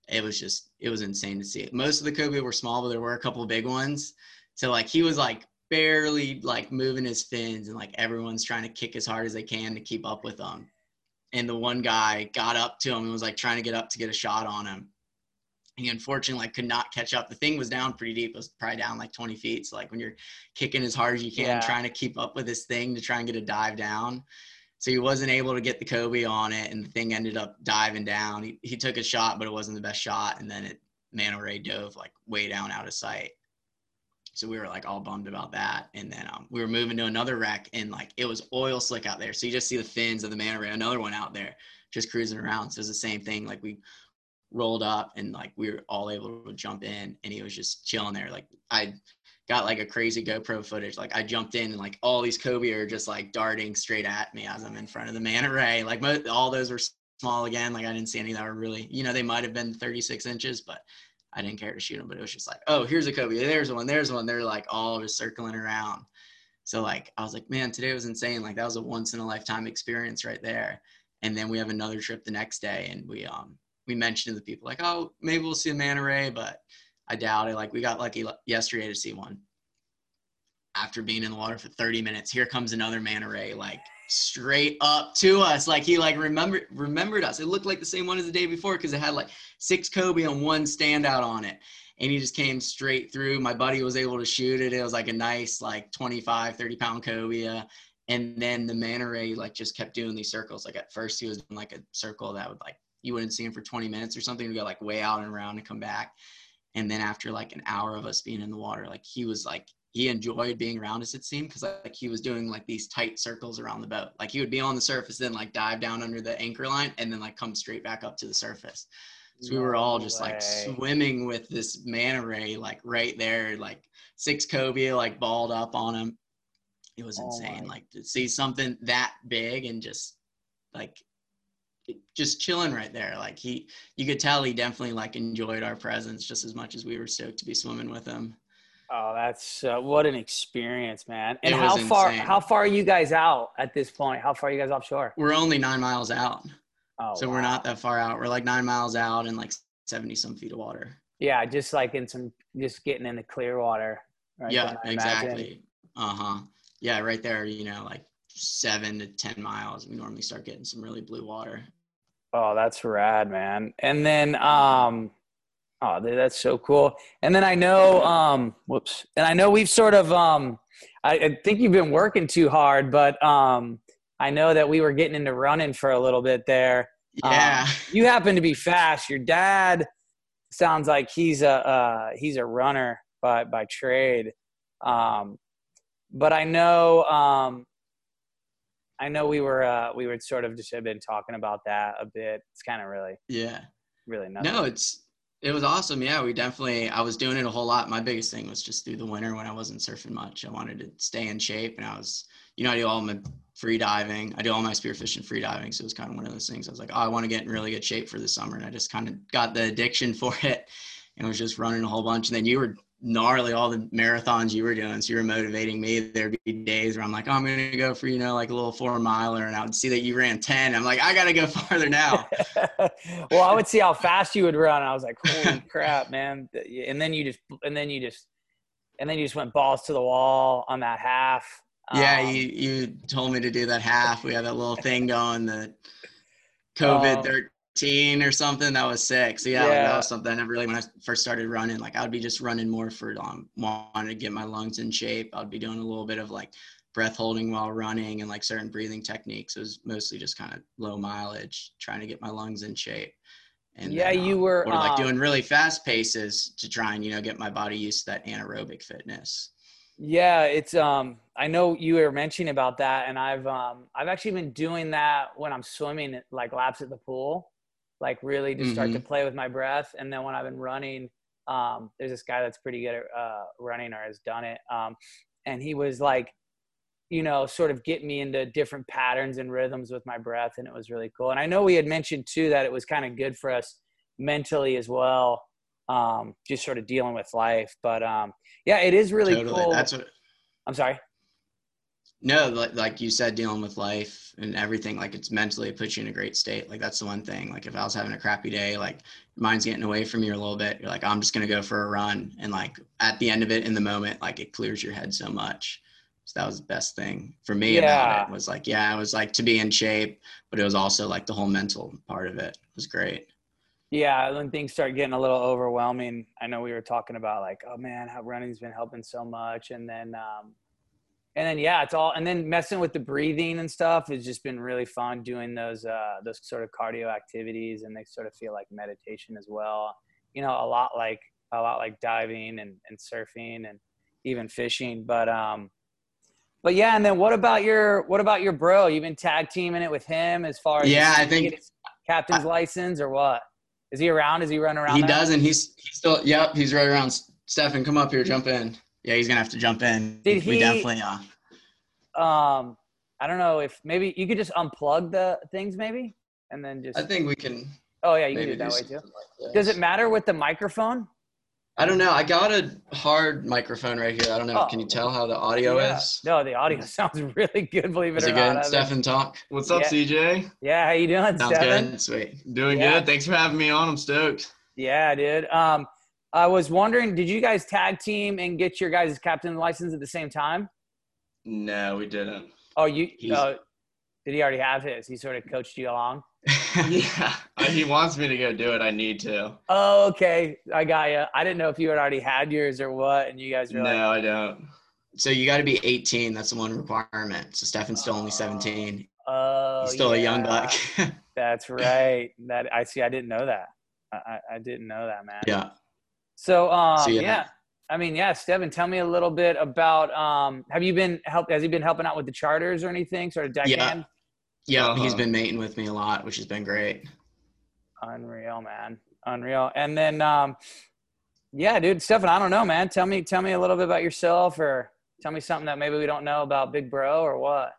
It was just, it was insane to see. It. Most of the cobia were small, but there were a couple of big ones. So like he was like barely like moving his fins, and like everyone's trying to kick as hard as they can to keep up with them. And the one guy got up to him and was like trying to get up to get a shot on him. He unfortunately like could not catch up. The thing was down pretty deep. It was probably down like 20 feet. So like when you're kicking as hard as you can, Yeah. trying to keep up with this thing to try and get a dive down. So he wasn't able to get the Kobe on it, and the thing ended up diving down. He, he took a shot, but it wasn't the best shot, and then it manta ray dove like way down out of sight. So we were like all bummed about that, and then um, we were moving to another wreck, and like it was oil slick out there. So you just see the fins of the manta ray, another one out there, just cruising around. So it was the same thing. Like we rolled up, and like we were all able to jump in, and he was just chilling there. Like I got like a crazy GoPro footage. Like I jumped in and like all these cobia are just like darting straight at me as I'm in front of the manta ray. Like mo- all those were small again. Like I didn't see any that were really, you know, they might have been 36 inches, but I didn't care to shoot them. But it was just like, oh, here's a cobia. There's one. There's one. They're like all just circling around. So like I was like, man, today was insane. Like that was a once in a lifetime experience right there. And then we have another trip the next day, and we um we mentioned to the people like, oh, maybe we'll see a manta ray, but I doubt it. Like we got lucky yesterday to see one. After being in the water for 30 minutes, here comes another manta ray, like straight up to us. Like he like remembered remembered us. It looked like the same one as the day before because it had like six cobia and one standout on it. And he just came straight through. My buddy was able to shoot it. It was like a nice like 25, 30 pound cobia. Uh, and then the manta ray like just kept doing these circles. Like at first he was doing like a circle that would like you wouldn't see him for 20 minutes or something. He'd go like way out and around and come back. And then after like an hour of us being in the water, like he was like he enjoyed being around us. It seemed because like he was doing like these tight circles around the boat. Like he would be on the surface, then like dive down under the anchor line, and then like come straight back up to the surface. So we were all just like swimming with this manta ray, like right there, like six cobia, like balled up on him. It was Oh insane. my- Like to see something that big and just like just chilling right there. Like he, you could tell he definitely like enjoyed our presence just as much as we were stoked to be swimming with him. Oh, that's uh, what an experience, man! And how was far? insane. How far are you guys out at this point? How far are you guys offshore? We're only nine miles out, Oh, so we're not that far out. We're like nine miles out and like seventy some feet of water. Yeah, just like in some, just getting in the clear water. Right yeah, then, I exactly. Uh huh. Yeah, right there. You know, like seven to ten miles. We normally start getting some really blue water. Oh, that's rad, man. And then, um, oh, dude, that's so cool. And then I know, um, whoops, and I know we've sort of, um, I, I think you've been working too hard, but um, I know that we were getting into running for a little bit there. Um, Yeah. you happen to be fast. Your dad sounds like he's a uh, he's a runner by by trade. Um, but I know um, I know we were uh, we were sort of just have been talking about that a bit. It's kind of really yeah. really nothing. No, it's it was awesome. Yeah, we definitely. I was doing it a whole lot. My biggest thing was just through the winter when I wasn't surfing much. I wanted to stay in shape, and I was, you know, I do all my free diving. I do all my spearfishing free diving. So it was kind of one of those things. I was like, oh, I want to get in really good shape for the summer, and I just kind of got the addiction for it, and was just running a whole bunch. And then you were gnarly all the marathons you were doing. So you were motivating me. There'd be days where I'm like, oh, I'm going to go for, you know, like a little four miler. And I would see that you ran 10. I'm like, I got to go farther now. well, I would see how fast you would run. I was like, holy crap, man! And then you just and then you just and then you just went balls to the wall on that half. yeah. Um, You, you told me to do that half. We had that little thing going, the COVID Um, 13 or something. That was sick. So yeah, like, that was something I never really, when I first started running, like I would be just running more for, um, wanting to get my lungs in shape. I'd be doing a little bit of like breath holding while running and like certain breathing techniques. It was mostly just kind of low mileage, trying to get my lungs in shape. And Yeah, then, you um, were, or like um, doing really fast paces to try and, you know, get my body used to that anaerobic fitness. Yeah, it's um I know you were mentioning about that and I've um I've actually been doing that when I'm swimming like laps at the pool. Like really just start to play with my breath. And then when I've been running um there's this guy that's pretty good at uh running or has done it um and he was like you know sort of getting me into different patterns and rhythms with my breath and it was really cool. And I know we had mentioned too that it was kind of good for us mentally as well um just sort of dealing with life. But um yeah it is really totally. cool. That's what, i'm sorry No, like, like you said, dealing with life and everything, like it's mentally it puts you in a great state. Like that's the one thing. Like if I was having a crappy day, like mind's getting away from you a little bit, you're like, I'm just gonna go for a run. And like at the end of it in the moment, like it clears your head so much. So that was the best thing for me Yeah. about it was like, yeah, it was like to be in shape, but it was also like the whole mental part of it was great. yeah when things start getting a little overwhelming i know we were talking about like oh man how running's been helping so much and then um and then yeah it's all and then messing with the breathing and stuff has just been really fun doing those uh those sort of cardio activities and they sort of feel like meditation as well you know a lot like a lot like diving and, and surfing and even fishing but um but yeah and then what about your what about your bro you've been tag teaming it with him as far as Yeah, I think- captain's license or what is he around is he running around He doesn't. He's he's still. Yep, he's right around. Stefan, come up here, jump in. Yeah, he's gonna have to jump in. Did we he- definitely. Uh, um i don't know if maybe you could just unplug the things maybe and then just I think we can. oh yeah you can do it that way too like does it matter with the microphone I don't know. I got a hard microphone right here. I don't know. Oh. Can you tell how the audio Yeah. is? no the audio sounds really good believe it Is or it not good? I've Stefan, talk. What's up, Yeah. CJ? yeah how you doing Sounds Stefan? good. Sweet. Doing Yeah. good. Thanks for having me on. I'm stoked. yeah dude um i was wondering did you guys tag team and get your guys' captain license at the same time No, we didn't. oh you uh, did he already have his he sort of coached you along Yeah, Uh, he wants me to go do it. I need to. oh okay i got you i didn't know if you had already had yours or what and you guys were No, like I don't. so you got to be 18. That's the one requirement. So Stefan's still only 17. oh He's still a young yeah. buck. That's right. That I see. I didn't know that. I, I, I didn't know that, man. yeah. So, um, yeah. yeah. I mean, yeah, Steven, tell me a little bit about. Um, have you been help? Has he been helping out with the charters or anything? Sort of deckhand. Yeah. He's Uh-huh. been mating with me a lot, which has been great. Unreal, man. Unreal. And then, um, yeah, dude, Stefan, I don't know, man. Tell me, tell me a little bit about yourself, or tell me something that maybe we don't know about Big Bro, or what.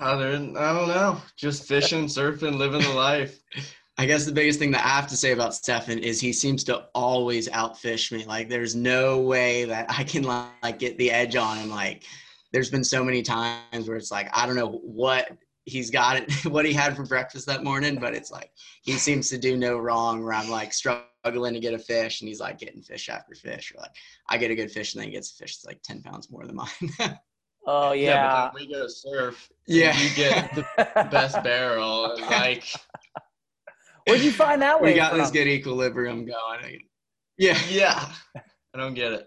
Other I don't know. Just fishing, surfing, living the life. I guess the biggest thing that I have to say about Stefan is he seems to always outfish me. Like there's no way that I can like get the edge on him. Like there's been so many times where it's like I don't know what he's got it what he had for breakfast that morning, but it's like he seems to do no wrong where I'm like struggling struggling to get a fish, and he's like getting fish after fish. Or like I get a good fish, and then he gets a fish that's like ten pounds more than mine. Oh Yeah, yeah. but we go surf. Yeah. You get the best barrel. Like, Where'd you find that way we got from? this good equilibrium going. Yeah. yeah. I don't get it.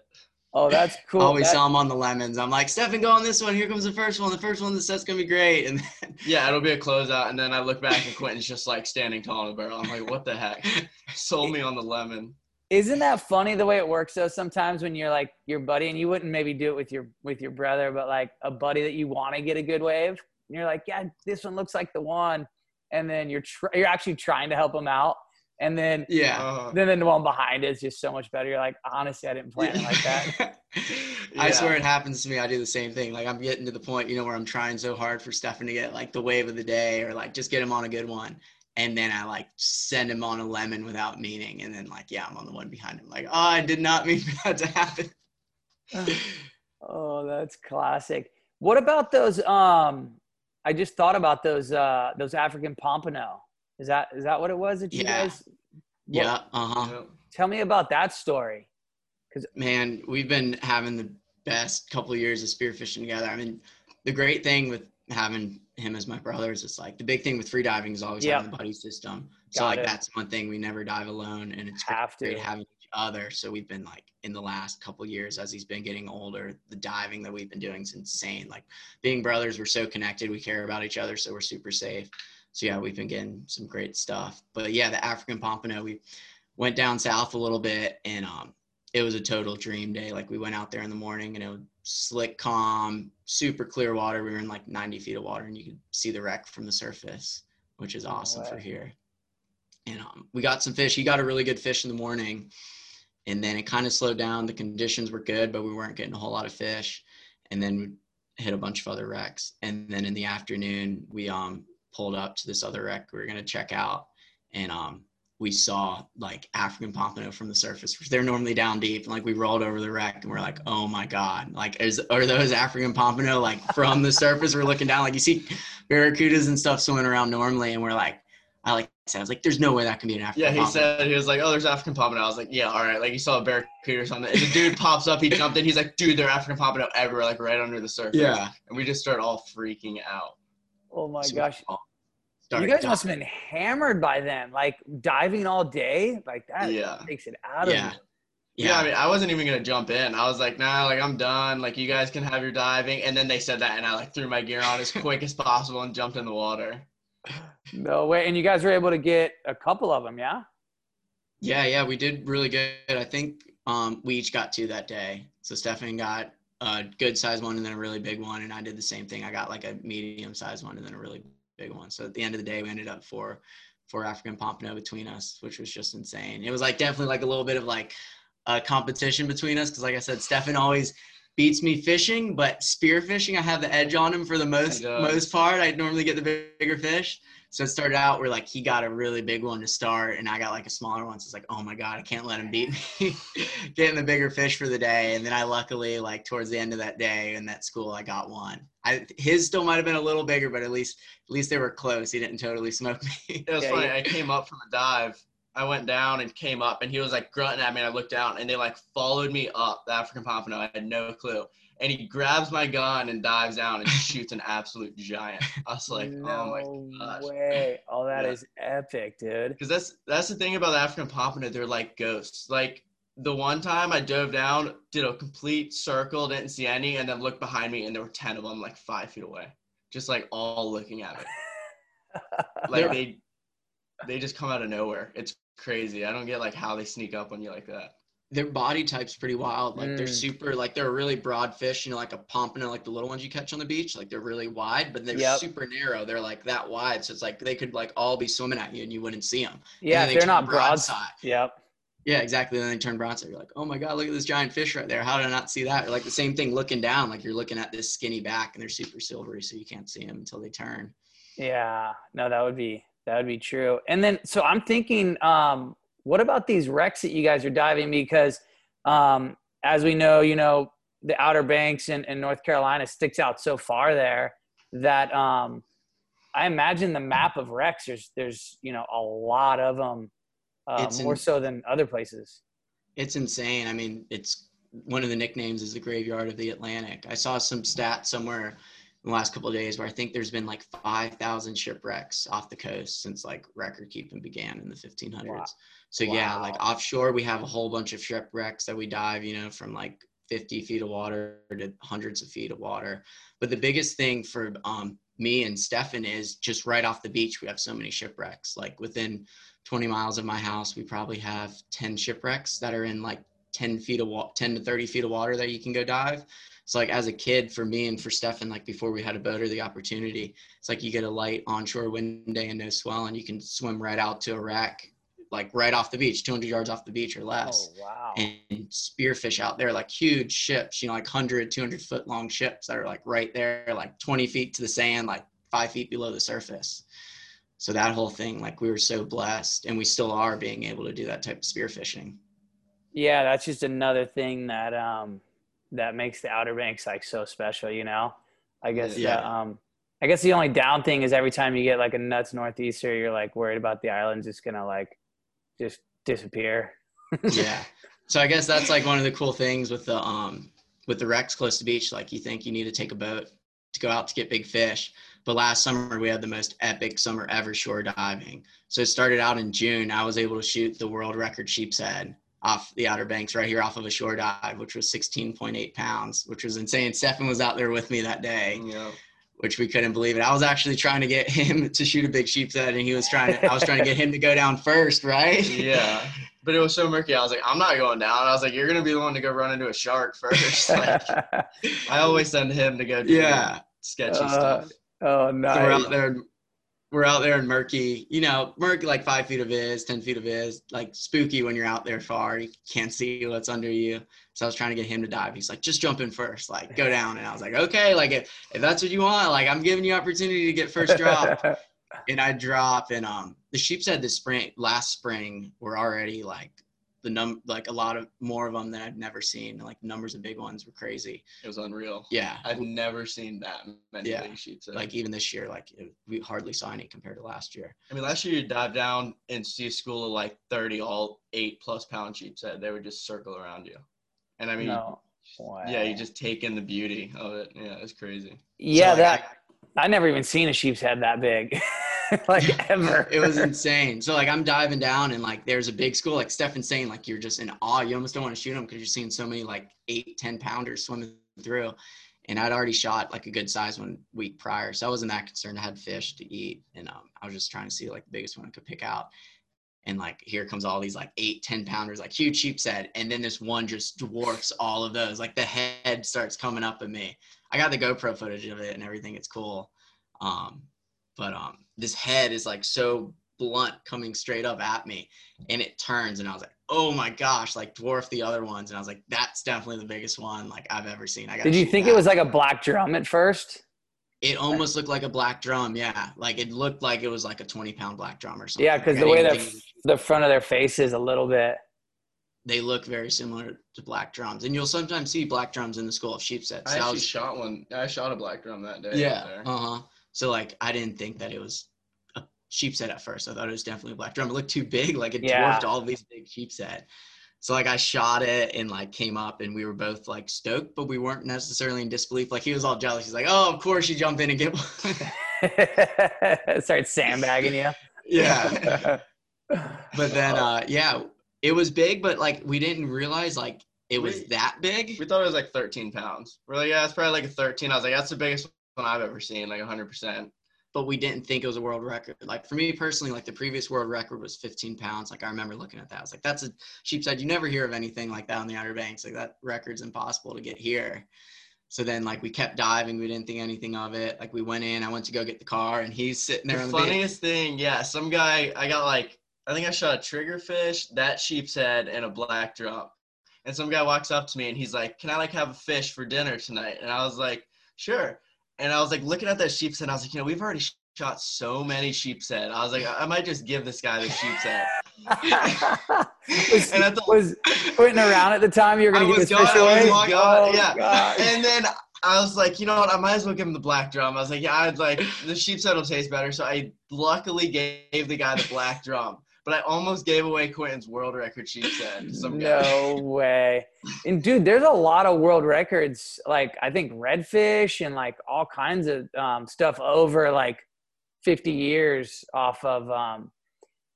Oh, that's cool. Always That- saw him on the lemons. I'm like, Stefan, go on this one. Here comes the first one. The first one, the set's gonna be great. And then, Yeah, it'll be a closeout, and then I look back and Quentin's just like standing tall in the barrel. I'm like, what the heck? Sold me on the lemon. Isn't that funny the way it works though? Sometimes when you're like your buddy, and you wouldn't maybe do it with your with your brother, but like a buddy that you want to get a good wave, and you're like, yeah, this one looks like the one, and then you're tr- you're actually trying to help him out, and then yeah. Uh, then the one behind is just so much better. You're like, honestly, I didn't plan it like that. I swear it happens to me. I do the same thing. Like I'm getting to the point, you know, where I'm trying so hard for Stefan to get like the wave of the day or like just get him on a good one. And then I like send him on a lemon without meaning. And then like, yeah, I'm on the one behind him. Like, oh, I did not mean for that to happen. Oh, that's classic. What about those? Um, I just thought about those uh those African pompano. Is that is that what it was that you Yeah. guys? yeah. Uh-huh. Tell me about that story. Cause Man, we've been having the best couple of years of spearfishing together. I mean, the great thing with having him as my brother is it's like the big thing with free diving is always Yep. having the buddy system. So like it. that's one thing we never dive alone and it's Have great to. having each other. So we've been like in the last couple of years as he's been getting older, the diving that we've been doing is insane. Like being brothers, we're so connected, we care about each other, so we're super safe. So yeah, we've been getting some great stuff. But yeah, the African pompano, we went down south a little bit and um it was a total dream day. Like we went out there in the morning and it was slick, calm, super clear water. We were in like 90 feet of water and you could see the wreck from the surface, which is awesome for here. And um, we got some fish. He got a really good fish in the morning and then it kind of slowed down. The conditions were good, but we weren't getting a whole lot of fish. And then we hit a bunch of other wrecks. And then in the afternoon, we um pulled up to this other wreck we were gonna check out, and um we saw like African pompano from the surface. They're normally down deep, and like we rolled over the wreck, and we're like, oh my god, like is are those African pompano like from the surface? We're looking down, like you see barracudas and stuff swimming around normally, and we're like, I like said, I was like, there's no way that can be an African. Yeah, he pompano. said he was like, "Oh, there's African pompano." I was like, "Yeah, all right." Like you saw a barracuda or something. And the dude pops up, he jumped in. He's like, "Dude, they're African pompano everywhere, like right under the surface." Yeah. and we just start all freaking out. Oh my So gosh. Oh. You started guys must have been hammered by then, like diving all day, like that Yeah. takes it out of Yeah. Yeah. I mean, I wasn't even gonna jump in. I was like, "Nah, like I'm done. Like you guys can have your diving." And then they said that, and I like threw my gear on as quick as possible and jumped in the water. No way. And you guys were able to get a couple of them, yeah? Yeah, yeah, we did really good. I think um, we each got two that day. So Stefan got a good size one and then a really big one, and I did the same thing. I got like a medium size one and then a really big one. So at the end of the day, we ended up four four African pompano between us, which was just insane. It was like definitely like a little bit of like a competition between us because, like I said, Stefan always beats me fishing, but spear fishing, I have the edge on him for the most most part. I normally get the bigger fish. So it started out where like he got a really big one to start, and I got like a smaller one. So it's like, oh my god, I can't let him beat me, getting the bigger fish for the day. And then I luckily like towards the end of that day in that school, I got one. I his still might have been a little bigger, but at least at least they were close. He didn't totally smoke me. It was Yeah, funny. yeah. I came up from the dive. I went down and came up, and he was like grunting at me. And I looked down, and they like followed me up the African pompano. I had no clue. And he grabs my gun and dives down and shoots an absolute giant. I was like, oh my no gosh. way. Oh, that Yeah. is epic, dude. Because that's that's the thing about the African pompano. They're like ghosts. Like the one time I dove down, did a complete circle, didn't see any, and then looked behind me, and there were ten of them, like five feet away, just like all looking at me. Like they they just come out of nowhere. It's crazy. I don't get like how they sneak up on you like that. Their body type's pretty wild. Like they're Mm. super, like they're a really broad fish. You know, like a pompano, like the little ones you catch on the beach. Like they're really wide, but they're Yep. super narrow. They're like that wide, so it's like they could like all be swimming at you and you wouldn't see them. yeah, they they're turn not broad. broadside. Yep. Yeah, exactly. And then they turn broadside. You're like, oh my god, look at this giant fish right there. How did I not see that? Or like the same thing looking down, like you're looking at this skinny back, and they're super silvery, so you can't see them until they turn. Yeah, no, that would be that would be true. And then, so I'm thinking, um, what about these wrecks that you guys are diving? Because, um, as we know, you know, the Outer Banks in, in North Carolina sticks out so far there that um, I imagine the map of wrecks. There's there's you know a lot of them uh, more in- so than other places. It's insane. I mean, it's one of the nicknames is the graveyard of the Atlantic. I saw some stat somewhere in the last couple of days where I think there's been like 5,000 shipwrecks off the coast since like record keeping began in the 1500s. Wow. So yeah, like offshore, we have a whole bunch of shipwrecks that we dive, you know, from like 50 feet of water to hundreds of feet of water. But the biggest thing for um, me and Stefan is just right off the beach, we have so many shipwrecks. Like within 20 miles of my house, we probably have 10 shipwrecks that are in like 10 feet of water, 10 to 30 feet of water that you can go dive. So like as a kid, for me and for Stefan, like before we had a boat or the opportunity, it's like you get a light onshore wind day and no swell, and you can swim right out to a wreck, like right off the beach, 200 yards off the beach or less Oh wow! and spearfish out there like huge ships you know like 100 200 foot long ships that are like right there like 20 feet to the sand like five feet below the surface so that whole thing like we were so blessed and we still are being able to do that type of spearfishing Yeah, that's just another thing that um that makes the Outer Banks like so special, you know. I guess Yeah. the, um I guess the only down thing is every time you get like a nuts northeaster, you're like worried about the island's just gonna like just disappear. yeah so i guess that's like one of the cool things with the um with the wrecks close to beach like you think you need to take a boat to go out to get big fish but last summer we had the most epic summer ever shore diving so it started out in june i was able to shoot the world record sheep's head off the outer banks right here off of a shore dive which was 16.8 pounds which was insane stefan was out there with me that day Yeah. which we couldn't believe it i was actually trying to get him to shoot a big sheep's head and he was trying to i was trying to get him to go down first right Yeah. But it was so murky. I was like, I'm not going down. I was like, you're gonna be the one to go run into a shark first. Like, I always send him to go do yeah sketchy Uh, stuff. oh So no! we're out there. We're out there in murky, you know, murky like five feet of is, ten feet of is, like spooky when you're out there far. You can't see what's under you. So I was trying to get him to dive. He's like, just jump in first, like go down. And I was like, okay, like if, if that's what you want, like I'm giving you opportunity to get first drop. and I drop and um the sheepshead this spring last spring were already like the num like a lot of more of them than I'd never seen. Like numbers of big ones were crazy. It was unreal. Yeah. I've never seen that many Yeah. big sheets. Like even this year, like it, we hardly saw any compared to last year. I mean, last year you dive down and see a school of like 30, all eight plus pound sheep head. They would just circle around you. And I mean, no. yeah, you just take in the beauty of it. Yeah, it's crazy. yeah, So, like, that I never even seen a sheep's head that big, like ever. it was insane. So like I'm diving down and like there's a big school, like Stefan's saying, like you're just in awe. You almost don't want to shoot them because you're seeing so many like eight, ten pounders swimming through. And I'd already shot like a good size one week prior. So I wasn't that concerned. I had fish to eat. And um, I was just trying to see like the biggest one I could pick out. And like here comes all these like eight ten pounders, like huge sheep's head. And then this one just dwarfs all of those. Like the head starts coming up at me. I got the GoPro footage of it and everything. It's cool. Um, but um this head is like so blunt coming straight up at me and it turns and i was like oh my gosh like dwarf the other ones and i was like that's definitely the biggest one like i've ever seen i got Did you think it was like a black drum at first? It almost looked like a black drum yeah like it looked like it was like a 20 pound black drum or something Yeah, because Like, the way didn't that think- the front of their face is a little bit. they look very similar to black drums and you'll sometimes see black drums in the school of sheepshead I so I actually was- shot one. I shot a black drum that day. yeah uh-huh so like i didn't think that it was a sheep's head at first i thought it was definitely a black drum it looked too big like it Yeah. dwarfed all these big sheep's head so like i shot it and like came up and we were both like stoked but we weren't necessarily in disbelief like he was all jealous he's like oh of course you jump in and get one Start sandbagging you. yeah but then uh yeah it was big but like we didn't realize like it was We- that big We thought it was like 13 pounds. We're like, yeah, it's probably like a 13. I was like, that's the biggest one I've ever seen, like 100%. But we didn't think it was a world record. Like for me personally, like the previous world record was 15 pounds. Like I remember looking at that. I was like, that's a sheep's head. You never hear of anything like that on the Outer Banks. Like that record's impossible to get here. So then like we kept diving. We didn't think anything of it. Like we went in, I went to go get the car and he's sitting there The on the beach. funniest thing, yeah, some guy, I got like, I think I shot a triggerfish, that sheep's head, and a black drum. And some guy walks up to me and he's like, Can I like have a fish for dinner tonight? And I was like, Sure. And I was like looking at that sheep's head. I was like, You know, we've already shot so many sheep's head. I was like, I I might just give this guy the sheep's head. was, And I thought- was putting around at the time? You were going to give his fish was away? Oh, yeah. God. And then I was like, you know what? I might as well give him the black drum. I was like, yeah, I'd like the sheep's head will taste better. So I luckily gave the guy the black drum. But I almost gave away Quentin's world record sheepshead some guy. No way. And dude, there's a lot of world records. Like I think redfish and like all kinds of um, stuff over like 50 years off of, um,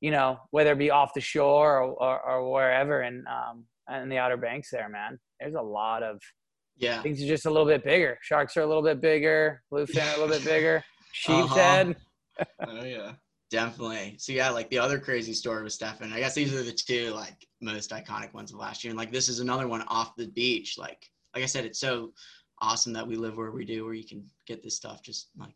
you know, whether it be off the shore or, or, or wherever in, um, in the Outer Banks there, man. There's a lot of Yeah. things are just a little bit bigger. Sharks are a little bit bigger. Bluefin are a little bit bigger. Sheep's Uh-huh. head. Oh yeah. Definitely. So yeah, like the other crazy story with Stefan. I guess these are the two like most iconic ones of last year. And like this is another one off the beach. Like like I said, it's so awesome that we live where we do, where you can get this stuff just like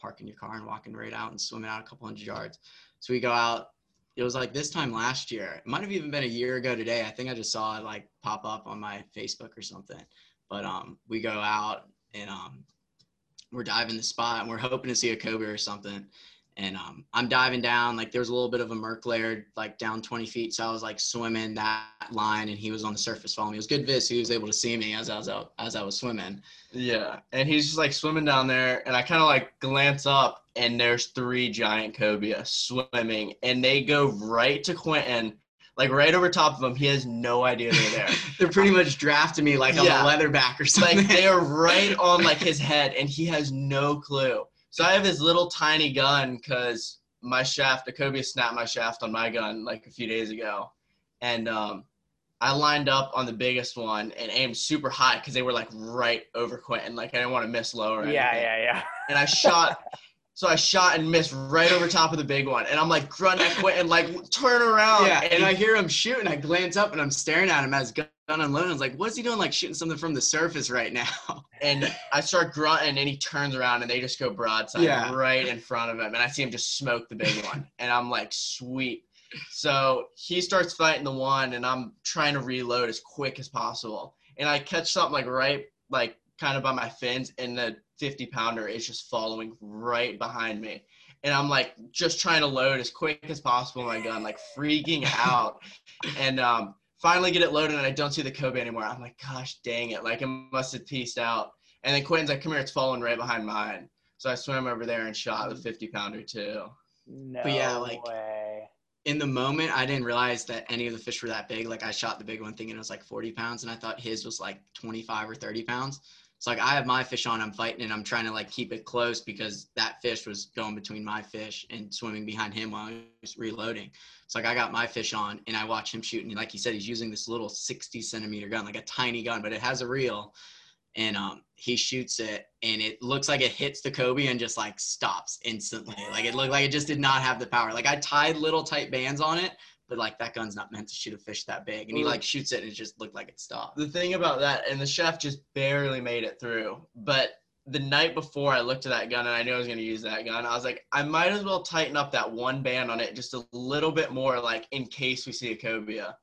parking your car and walking right out and swimming out a couple hundred yards. So we go out. It was like this time last year. It might have even been a year ago today. I think I just saw it like pop up on my Facebook or something. But um, we go out and um, we're diving the spot and we're hoping to see a cobia or something and um, I'm diving down. Like there was a little bit of a murk layer, like down 20 feet. So I was like swimming that line, and he was on the surface following me. It was good vis. He was able to see me as I was out, as I was swimming. Yeah, and he's just like swimming down there, and I kind of like glance up, and there's three giant cobia swimming, and they go right to Quentin, like right over top of him. He has no idea they're there. They're pretty much drafting me like Yeah. I'm a leatherback or something. like they are right on like his head, and he has no clue. So I have his little tiny gun because my shaft, the cobia snapped my shaft on my gun like a few days ago, and um, I lined up on the biggest one and aimed super high because they were like right over Quentin. Like I didn't want to miss low or Yeah, anything. yeah, yeah. and I shot. So I shot and missed right over top of the big one, and I'm like grunting at Quentin, like turn around. yeah, and he- I hear him shoot, and I glance up, and I'm staring at him as gun unloading. I was like, "What's he doing? Like shooting something from the surface right now?" and I start grunting, and he turns around, and they just go broadside Yeah. right in front of him, and I see him just smoke the big one, and I'm like, sweet. So he starts fighting the one, and I'm trying to reload as quick as possible, and I catch something like right, like kind of by my fins, and the 50 pounder is just following right behind me. And I'm like just trying to load as quick as possible my gun, like freaking out. and um, finally get it loaded and I don't see the cobia anymore. I'm like, gosh dang it. Like it must have pieced out. And then Quentin's like, come here, it's falling right behind mine. So I swam over there and shot the 50 pounder too. No But yeah, like- way. in the moment, I didn't realize that any of the fish were that big. Like I shot the big one thinking and it was like 40 pounds, and I thought his was like 25 or 30 pounds. So like I have my fish on, I'm fighting, and I'm trying to like keep it close because that fish was going between my fish and swimming behind him while I was reloading. So like I got my fish on, and I watch him shooting. Like he said, he's using this little 60 centimeter gun, like a tiny gun, but it has a reel. And um, he shoots it, and it looks like it hits the cobia and just like stops instantly. Like it looked like it just did not have the power. Like I tied little tight bands on it, but like that gun's not meant to shoot a fish that big. And he like shoots it, and it just looked like it stopped. The thing about that, and the shaft just barely made it through. But the night before I looked at that gun and I knew I was going to use that gun, I was like, I might as well tighten up that one band on it just a little bit more, like in case we see a cobia.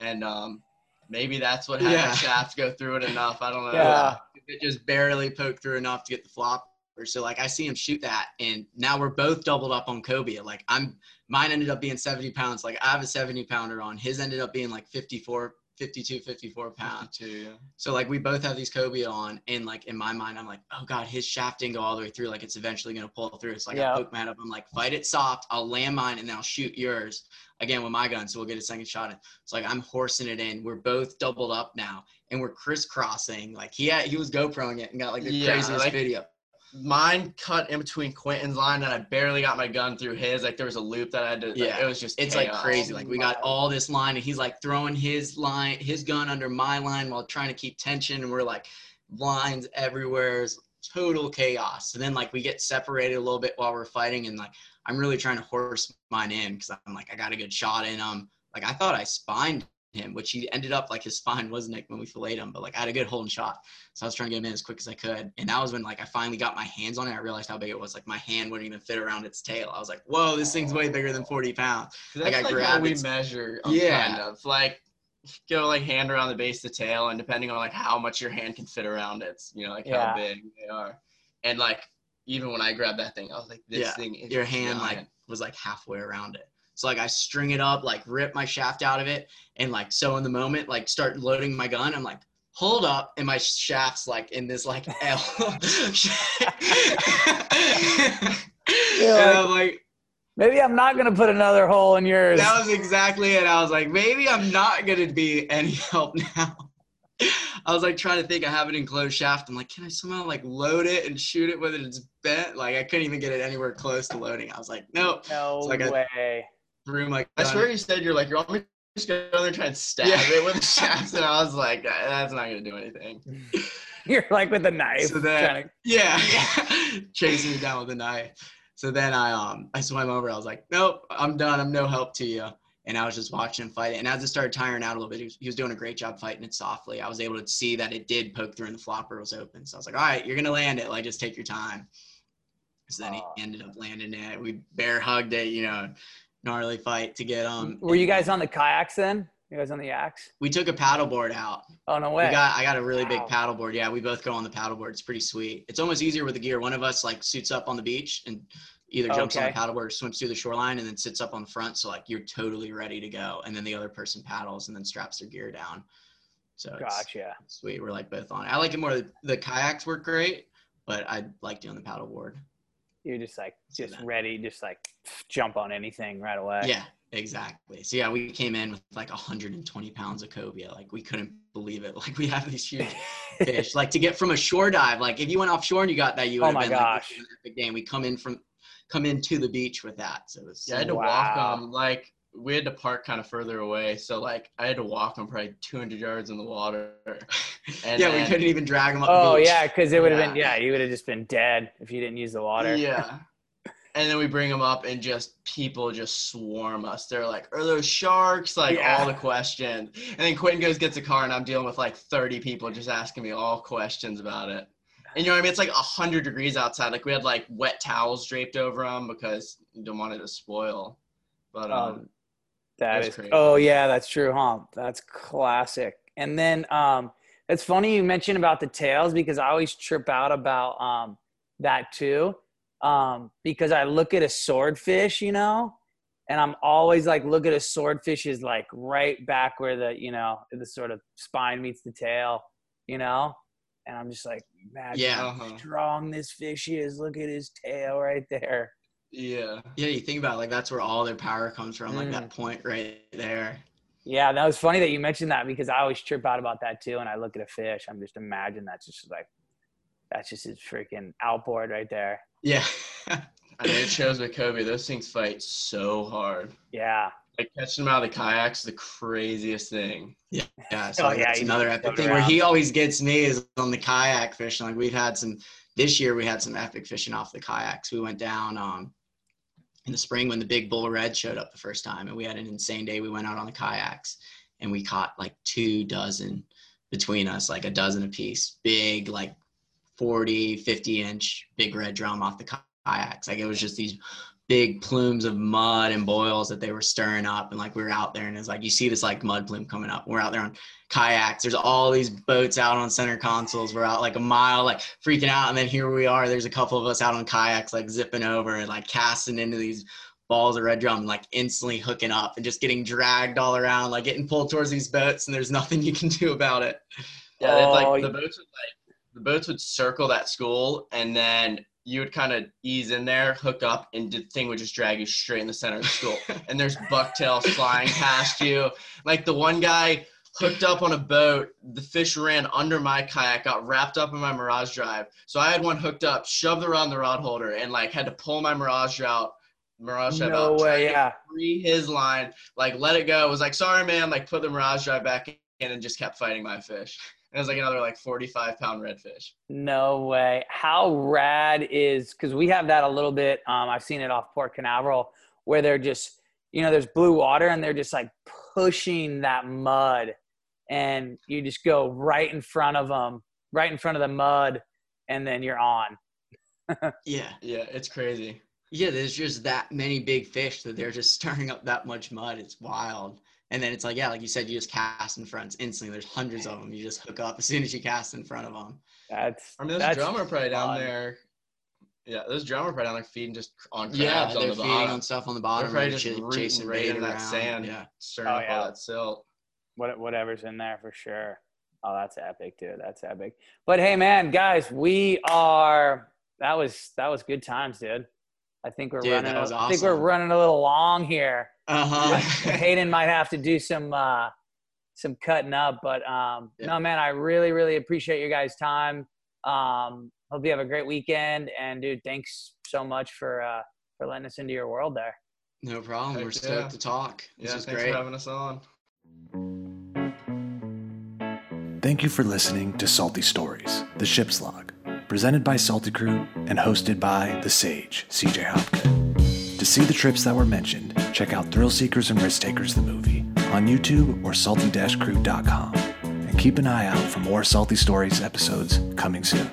And um, maybe that's what had Yeah. my shaft go through it enough. I don't know. Yeah. It just barely poked through enough to get the flopper. So like I see him shoot that, and now we're both doubled up on cobia. Like I'm, mine ended up being 70 pounds. Like I have a 70 pounder on. His ended up being like 54, 52, 54 pounds. Too, yeah. So like we both have these cobia on, and like in my mind, I'm like, oh god, his shaft didn't go all the way through. Like it's eventually gonna pull through. It's like Yeah. I poke my head up. I'm like, fight it soft. I'll land mine, and then I'll shoot yours again with my gun. So we'll get a second shot. in. It's like I'm horsing it in. We're both doubled up now, and we're crisscrossing. Like he had, he was GoProing it and got like the Yeah, craziest like- video. Mine cut in between Quentin's line and I barely got my gun through his. Like there was a loop that I had to, like, Yeah. it was just It's like crazy. Like we got all this line, and he's like throwing his line, his gun under my line while trying to keep tension, and we're like lines everywhere. It's total chaos. And then like we get separated a little bit while we're fighting, and like I'm really trying to horse mine in because I'm like I got a good shot in him. Like I thought I spined him, which he ended up like his spine was nicked when we filleted him, but like I had a good holding shot. So I was trying to get him in as quick as I could. And that was when like I finally got my hands on it. I realized how big it was. Like my hand wouldn't even fit around its tail. I was like, whoa, this thing's way bigger than 40 pounds. That's Like, I like, how grabbed we measure, um, Yeah. kind of like go like hand around the base of the tail, and depending on like how much your hand can fit around it, it's, you know, like Yeah. how big they are. And like even when I grabbed that thing, I was like, this Yeah, thing is Your hand giant. like was like halfway around it. So like I string it up, like rip my shaft out of it, and like so in the moment, like start loading my gun. I'm like, hold up, and my shaft's like in this like L. Yeah, and I'm like, Maybe I'm not gonna put another hole in yours. That was exactly it. I was like, maybe I'm not gonna be any help now. I was like trying to think. I have it in closed shaft. I'm like, can I somehow like load it and shoot it when it's bent? Like I couldn't even get it anywhere close to loading. I was like, nope. no like a- way. Threw my. I swear you said you're like, you want me to just go there and try and stab Yeah. it with the shafts? And I was like, that's not gonna do anything. You're like with a knife. So then- to- Yeah, chasing it down with a knife. So then I um I swam over. I was like, nope, I'm done. I'm no help to you. And I was just watching him fight it. And as it started tiring out a little bit, he was, he was doing a great job fighting it softly. I was able to see that it did poke through and the flopper was open. So I was like, all right, you're gonna land it. Like just take your time. So then he ended up landing it. We bear hugged it, you know, gnarly fight to get um. Were you guys on the kayaks then? You guys on the yaks? We took a paddleboard out. Oh no way. We got I got a really big paddleboard. Yeah, we both go on the paddleboard. It's pretty sweet. It's almost easier with the gear. One of us like suits up on the beach and either jumps on the paddleboard or swims through the shoreline and then sits up on the front. So like you're totally ready to go. And then the other person paddles and then straps their gear down. So it's gotcha. sweet. We're like both on it. I like it more. The kayaks work great, but I like doing the paddleboard. You're just like just then- ready, just like jump on anything right away. Yeah, exactly. So yeah, we came in with like 120 pounds of cobia. Like we couldn't believe it. Like we have these huge fish. Like to get from a shore dive, like if you went offshore and you got that, you would Oh have my been like, gosh. is an epic. And we come in from, come into the beach with that. So it was, Yeah, I had to walk Wow. um like we had to park kind of further away, so like I had to walk them probably 200 yards in the water. And yeah, we couldn't even drag them up. Oh the yeah, because it would have been Yeah. yeah, you would have just been dead if you didn't use the water. Yeah. And then we bring them up, and just people just swarm us. They're like, "Are those sharks?" Like Yeah. all the questions. And then Quentin goes gets a car, and I'm dealing with like 30 people just asking me all questions about it. And you know what I mean? It's like hundred degrees outside. Like we had like wet towels draped over them because you don't want it to spoil. But um, Um, that That's is oh yeah, that's true, huh? That's classic. And then um it's funny you mentioned about the tails because I always trip out about um that too. Um because I look at a swordfish, you know, and I'm always like look at a swordfish is like right back where the, you know, the sort of spine meets the tail, you know? And I'm just like, imagine Yeah. how Uh-huh. strong this fish is. Look at his tail right there. Yeah. Yeah, you think about it, like that's where all their power comes from. Like Mm. that point right there. Yeah, that was funny that you mentioned that because I always trip out about that too. And I look at a fish, I'm just imagine that's just like that's just his freaking outboard right there. Yeah. I mean, it shows with cobia. Those things fight so hard. Yeah, Like catching them out of the kayaks, the craziest thing. Yeah, Oh, so yeah, that's another epic float thing. Where he always gets me is on the kayak fishing. Like we've had some this year, we had some epic fishing off the kayaks. We went down um in the spring when the big bull red showed up the first time, and we had an insane day. We went out on the kayaks and we caught like two dozen between us, like a dozen apiece, big like 40, 50 inch big red drum off the kayaks. Like it was just these big plumes of mud and boils that they were stirring up. And like we were out there and it's like you see this like mud plume coming up. We're out there on kayaks. There's all these boats out on center consoles. We're out like a mile, like freaking out. And then here we are. There's a couple of us out on kayaks, like zipping over and like casting into these balls of red drum, like instantly hooking up and just getting dragged all around, like getting pulled towards these boats. And there's nothing you can do about it. Yeah, Oh, like the boats would like the boats would circle that school, and then you would kind of ease in there, hook up, and the thing would just drag you straight in the center of the school. and there's bucktail flying past you. Like the one guy hooked up on a boat, the fish ran under my kayak, got wrapped up in my Mirage Drive. So I had one hooked up, shoved around the rod holder, and like had to pull my Mirage out. Mirage Drive no out, way. Yeah, free his line, like let it go. Was like, sorry, man, like put the Mirage Drive back in and just kept fighting my fish. And it was like another like 45 pound redfish. no way. How rad is because we have that a little bit. Um, I've seen it off Port Canaveral where they're just you know there's blue water and they're just like pushing that mud, and you just go right in front of them, right in front of the mud, and then you're on. Yeah. Yeah, it's crazy. Yeah, there's just that many big fish that they're just stirring up that much mud. It's wild. And then it's like, yeah, like you said, you just cast in front instantly. There's hundreds of them. You just hook up as soon as you cast in front of them. That's I mean, those that's drummer probably down fun. there. Yeah, those drummer probably down there feeding just on crabs Yeah, on they're the feeding bottom, on stuff on the They're bottom. probably just ch- chasing right bait in that around. sand, Yeah. stirring Oh, up yeah. all that silt. what whatever's in there for sure. Oh, that's epic, dude. That's epic. But hey, man, guys, we are. That was that was good times, dude. I think we're Dude, running. that was I think we're running a little long here. Uh-huh. Hayden might have to do some uh, some cutting up, but um, Yeah. no, man, I really, really appreciate your guys' time. Um, hope you have a great weekend, and dude, thanks so much for uh, for letting us into your world there. no problem. Heck We're stoked yeah. to talk. This yeah, is thanks great. for having us on. Thank you for listening to Salty Stories, the ship's log, presented by Salty Crew and hosted by the sage, CJ Hopgood. To see the trips that were mentioned, check out Thrill Seekers and Risk Takers the movie on YouTube or salty-crew.com. And keep an eye out for more Salty Stories episodes coming soon.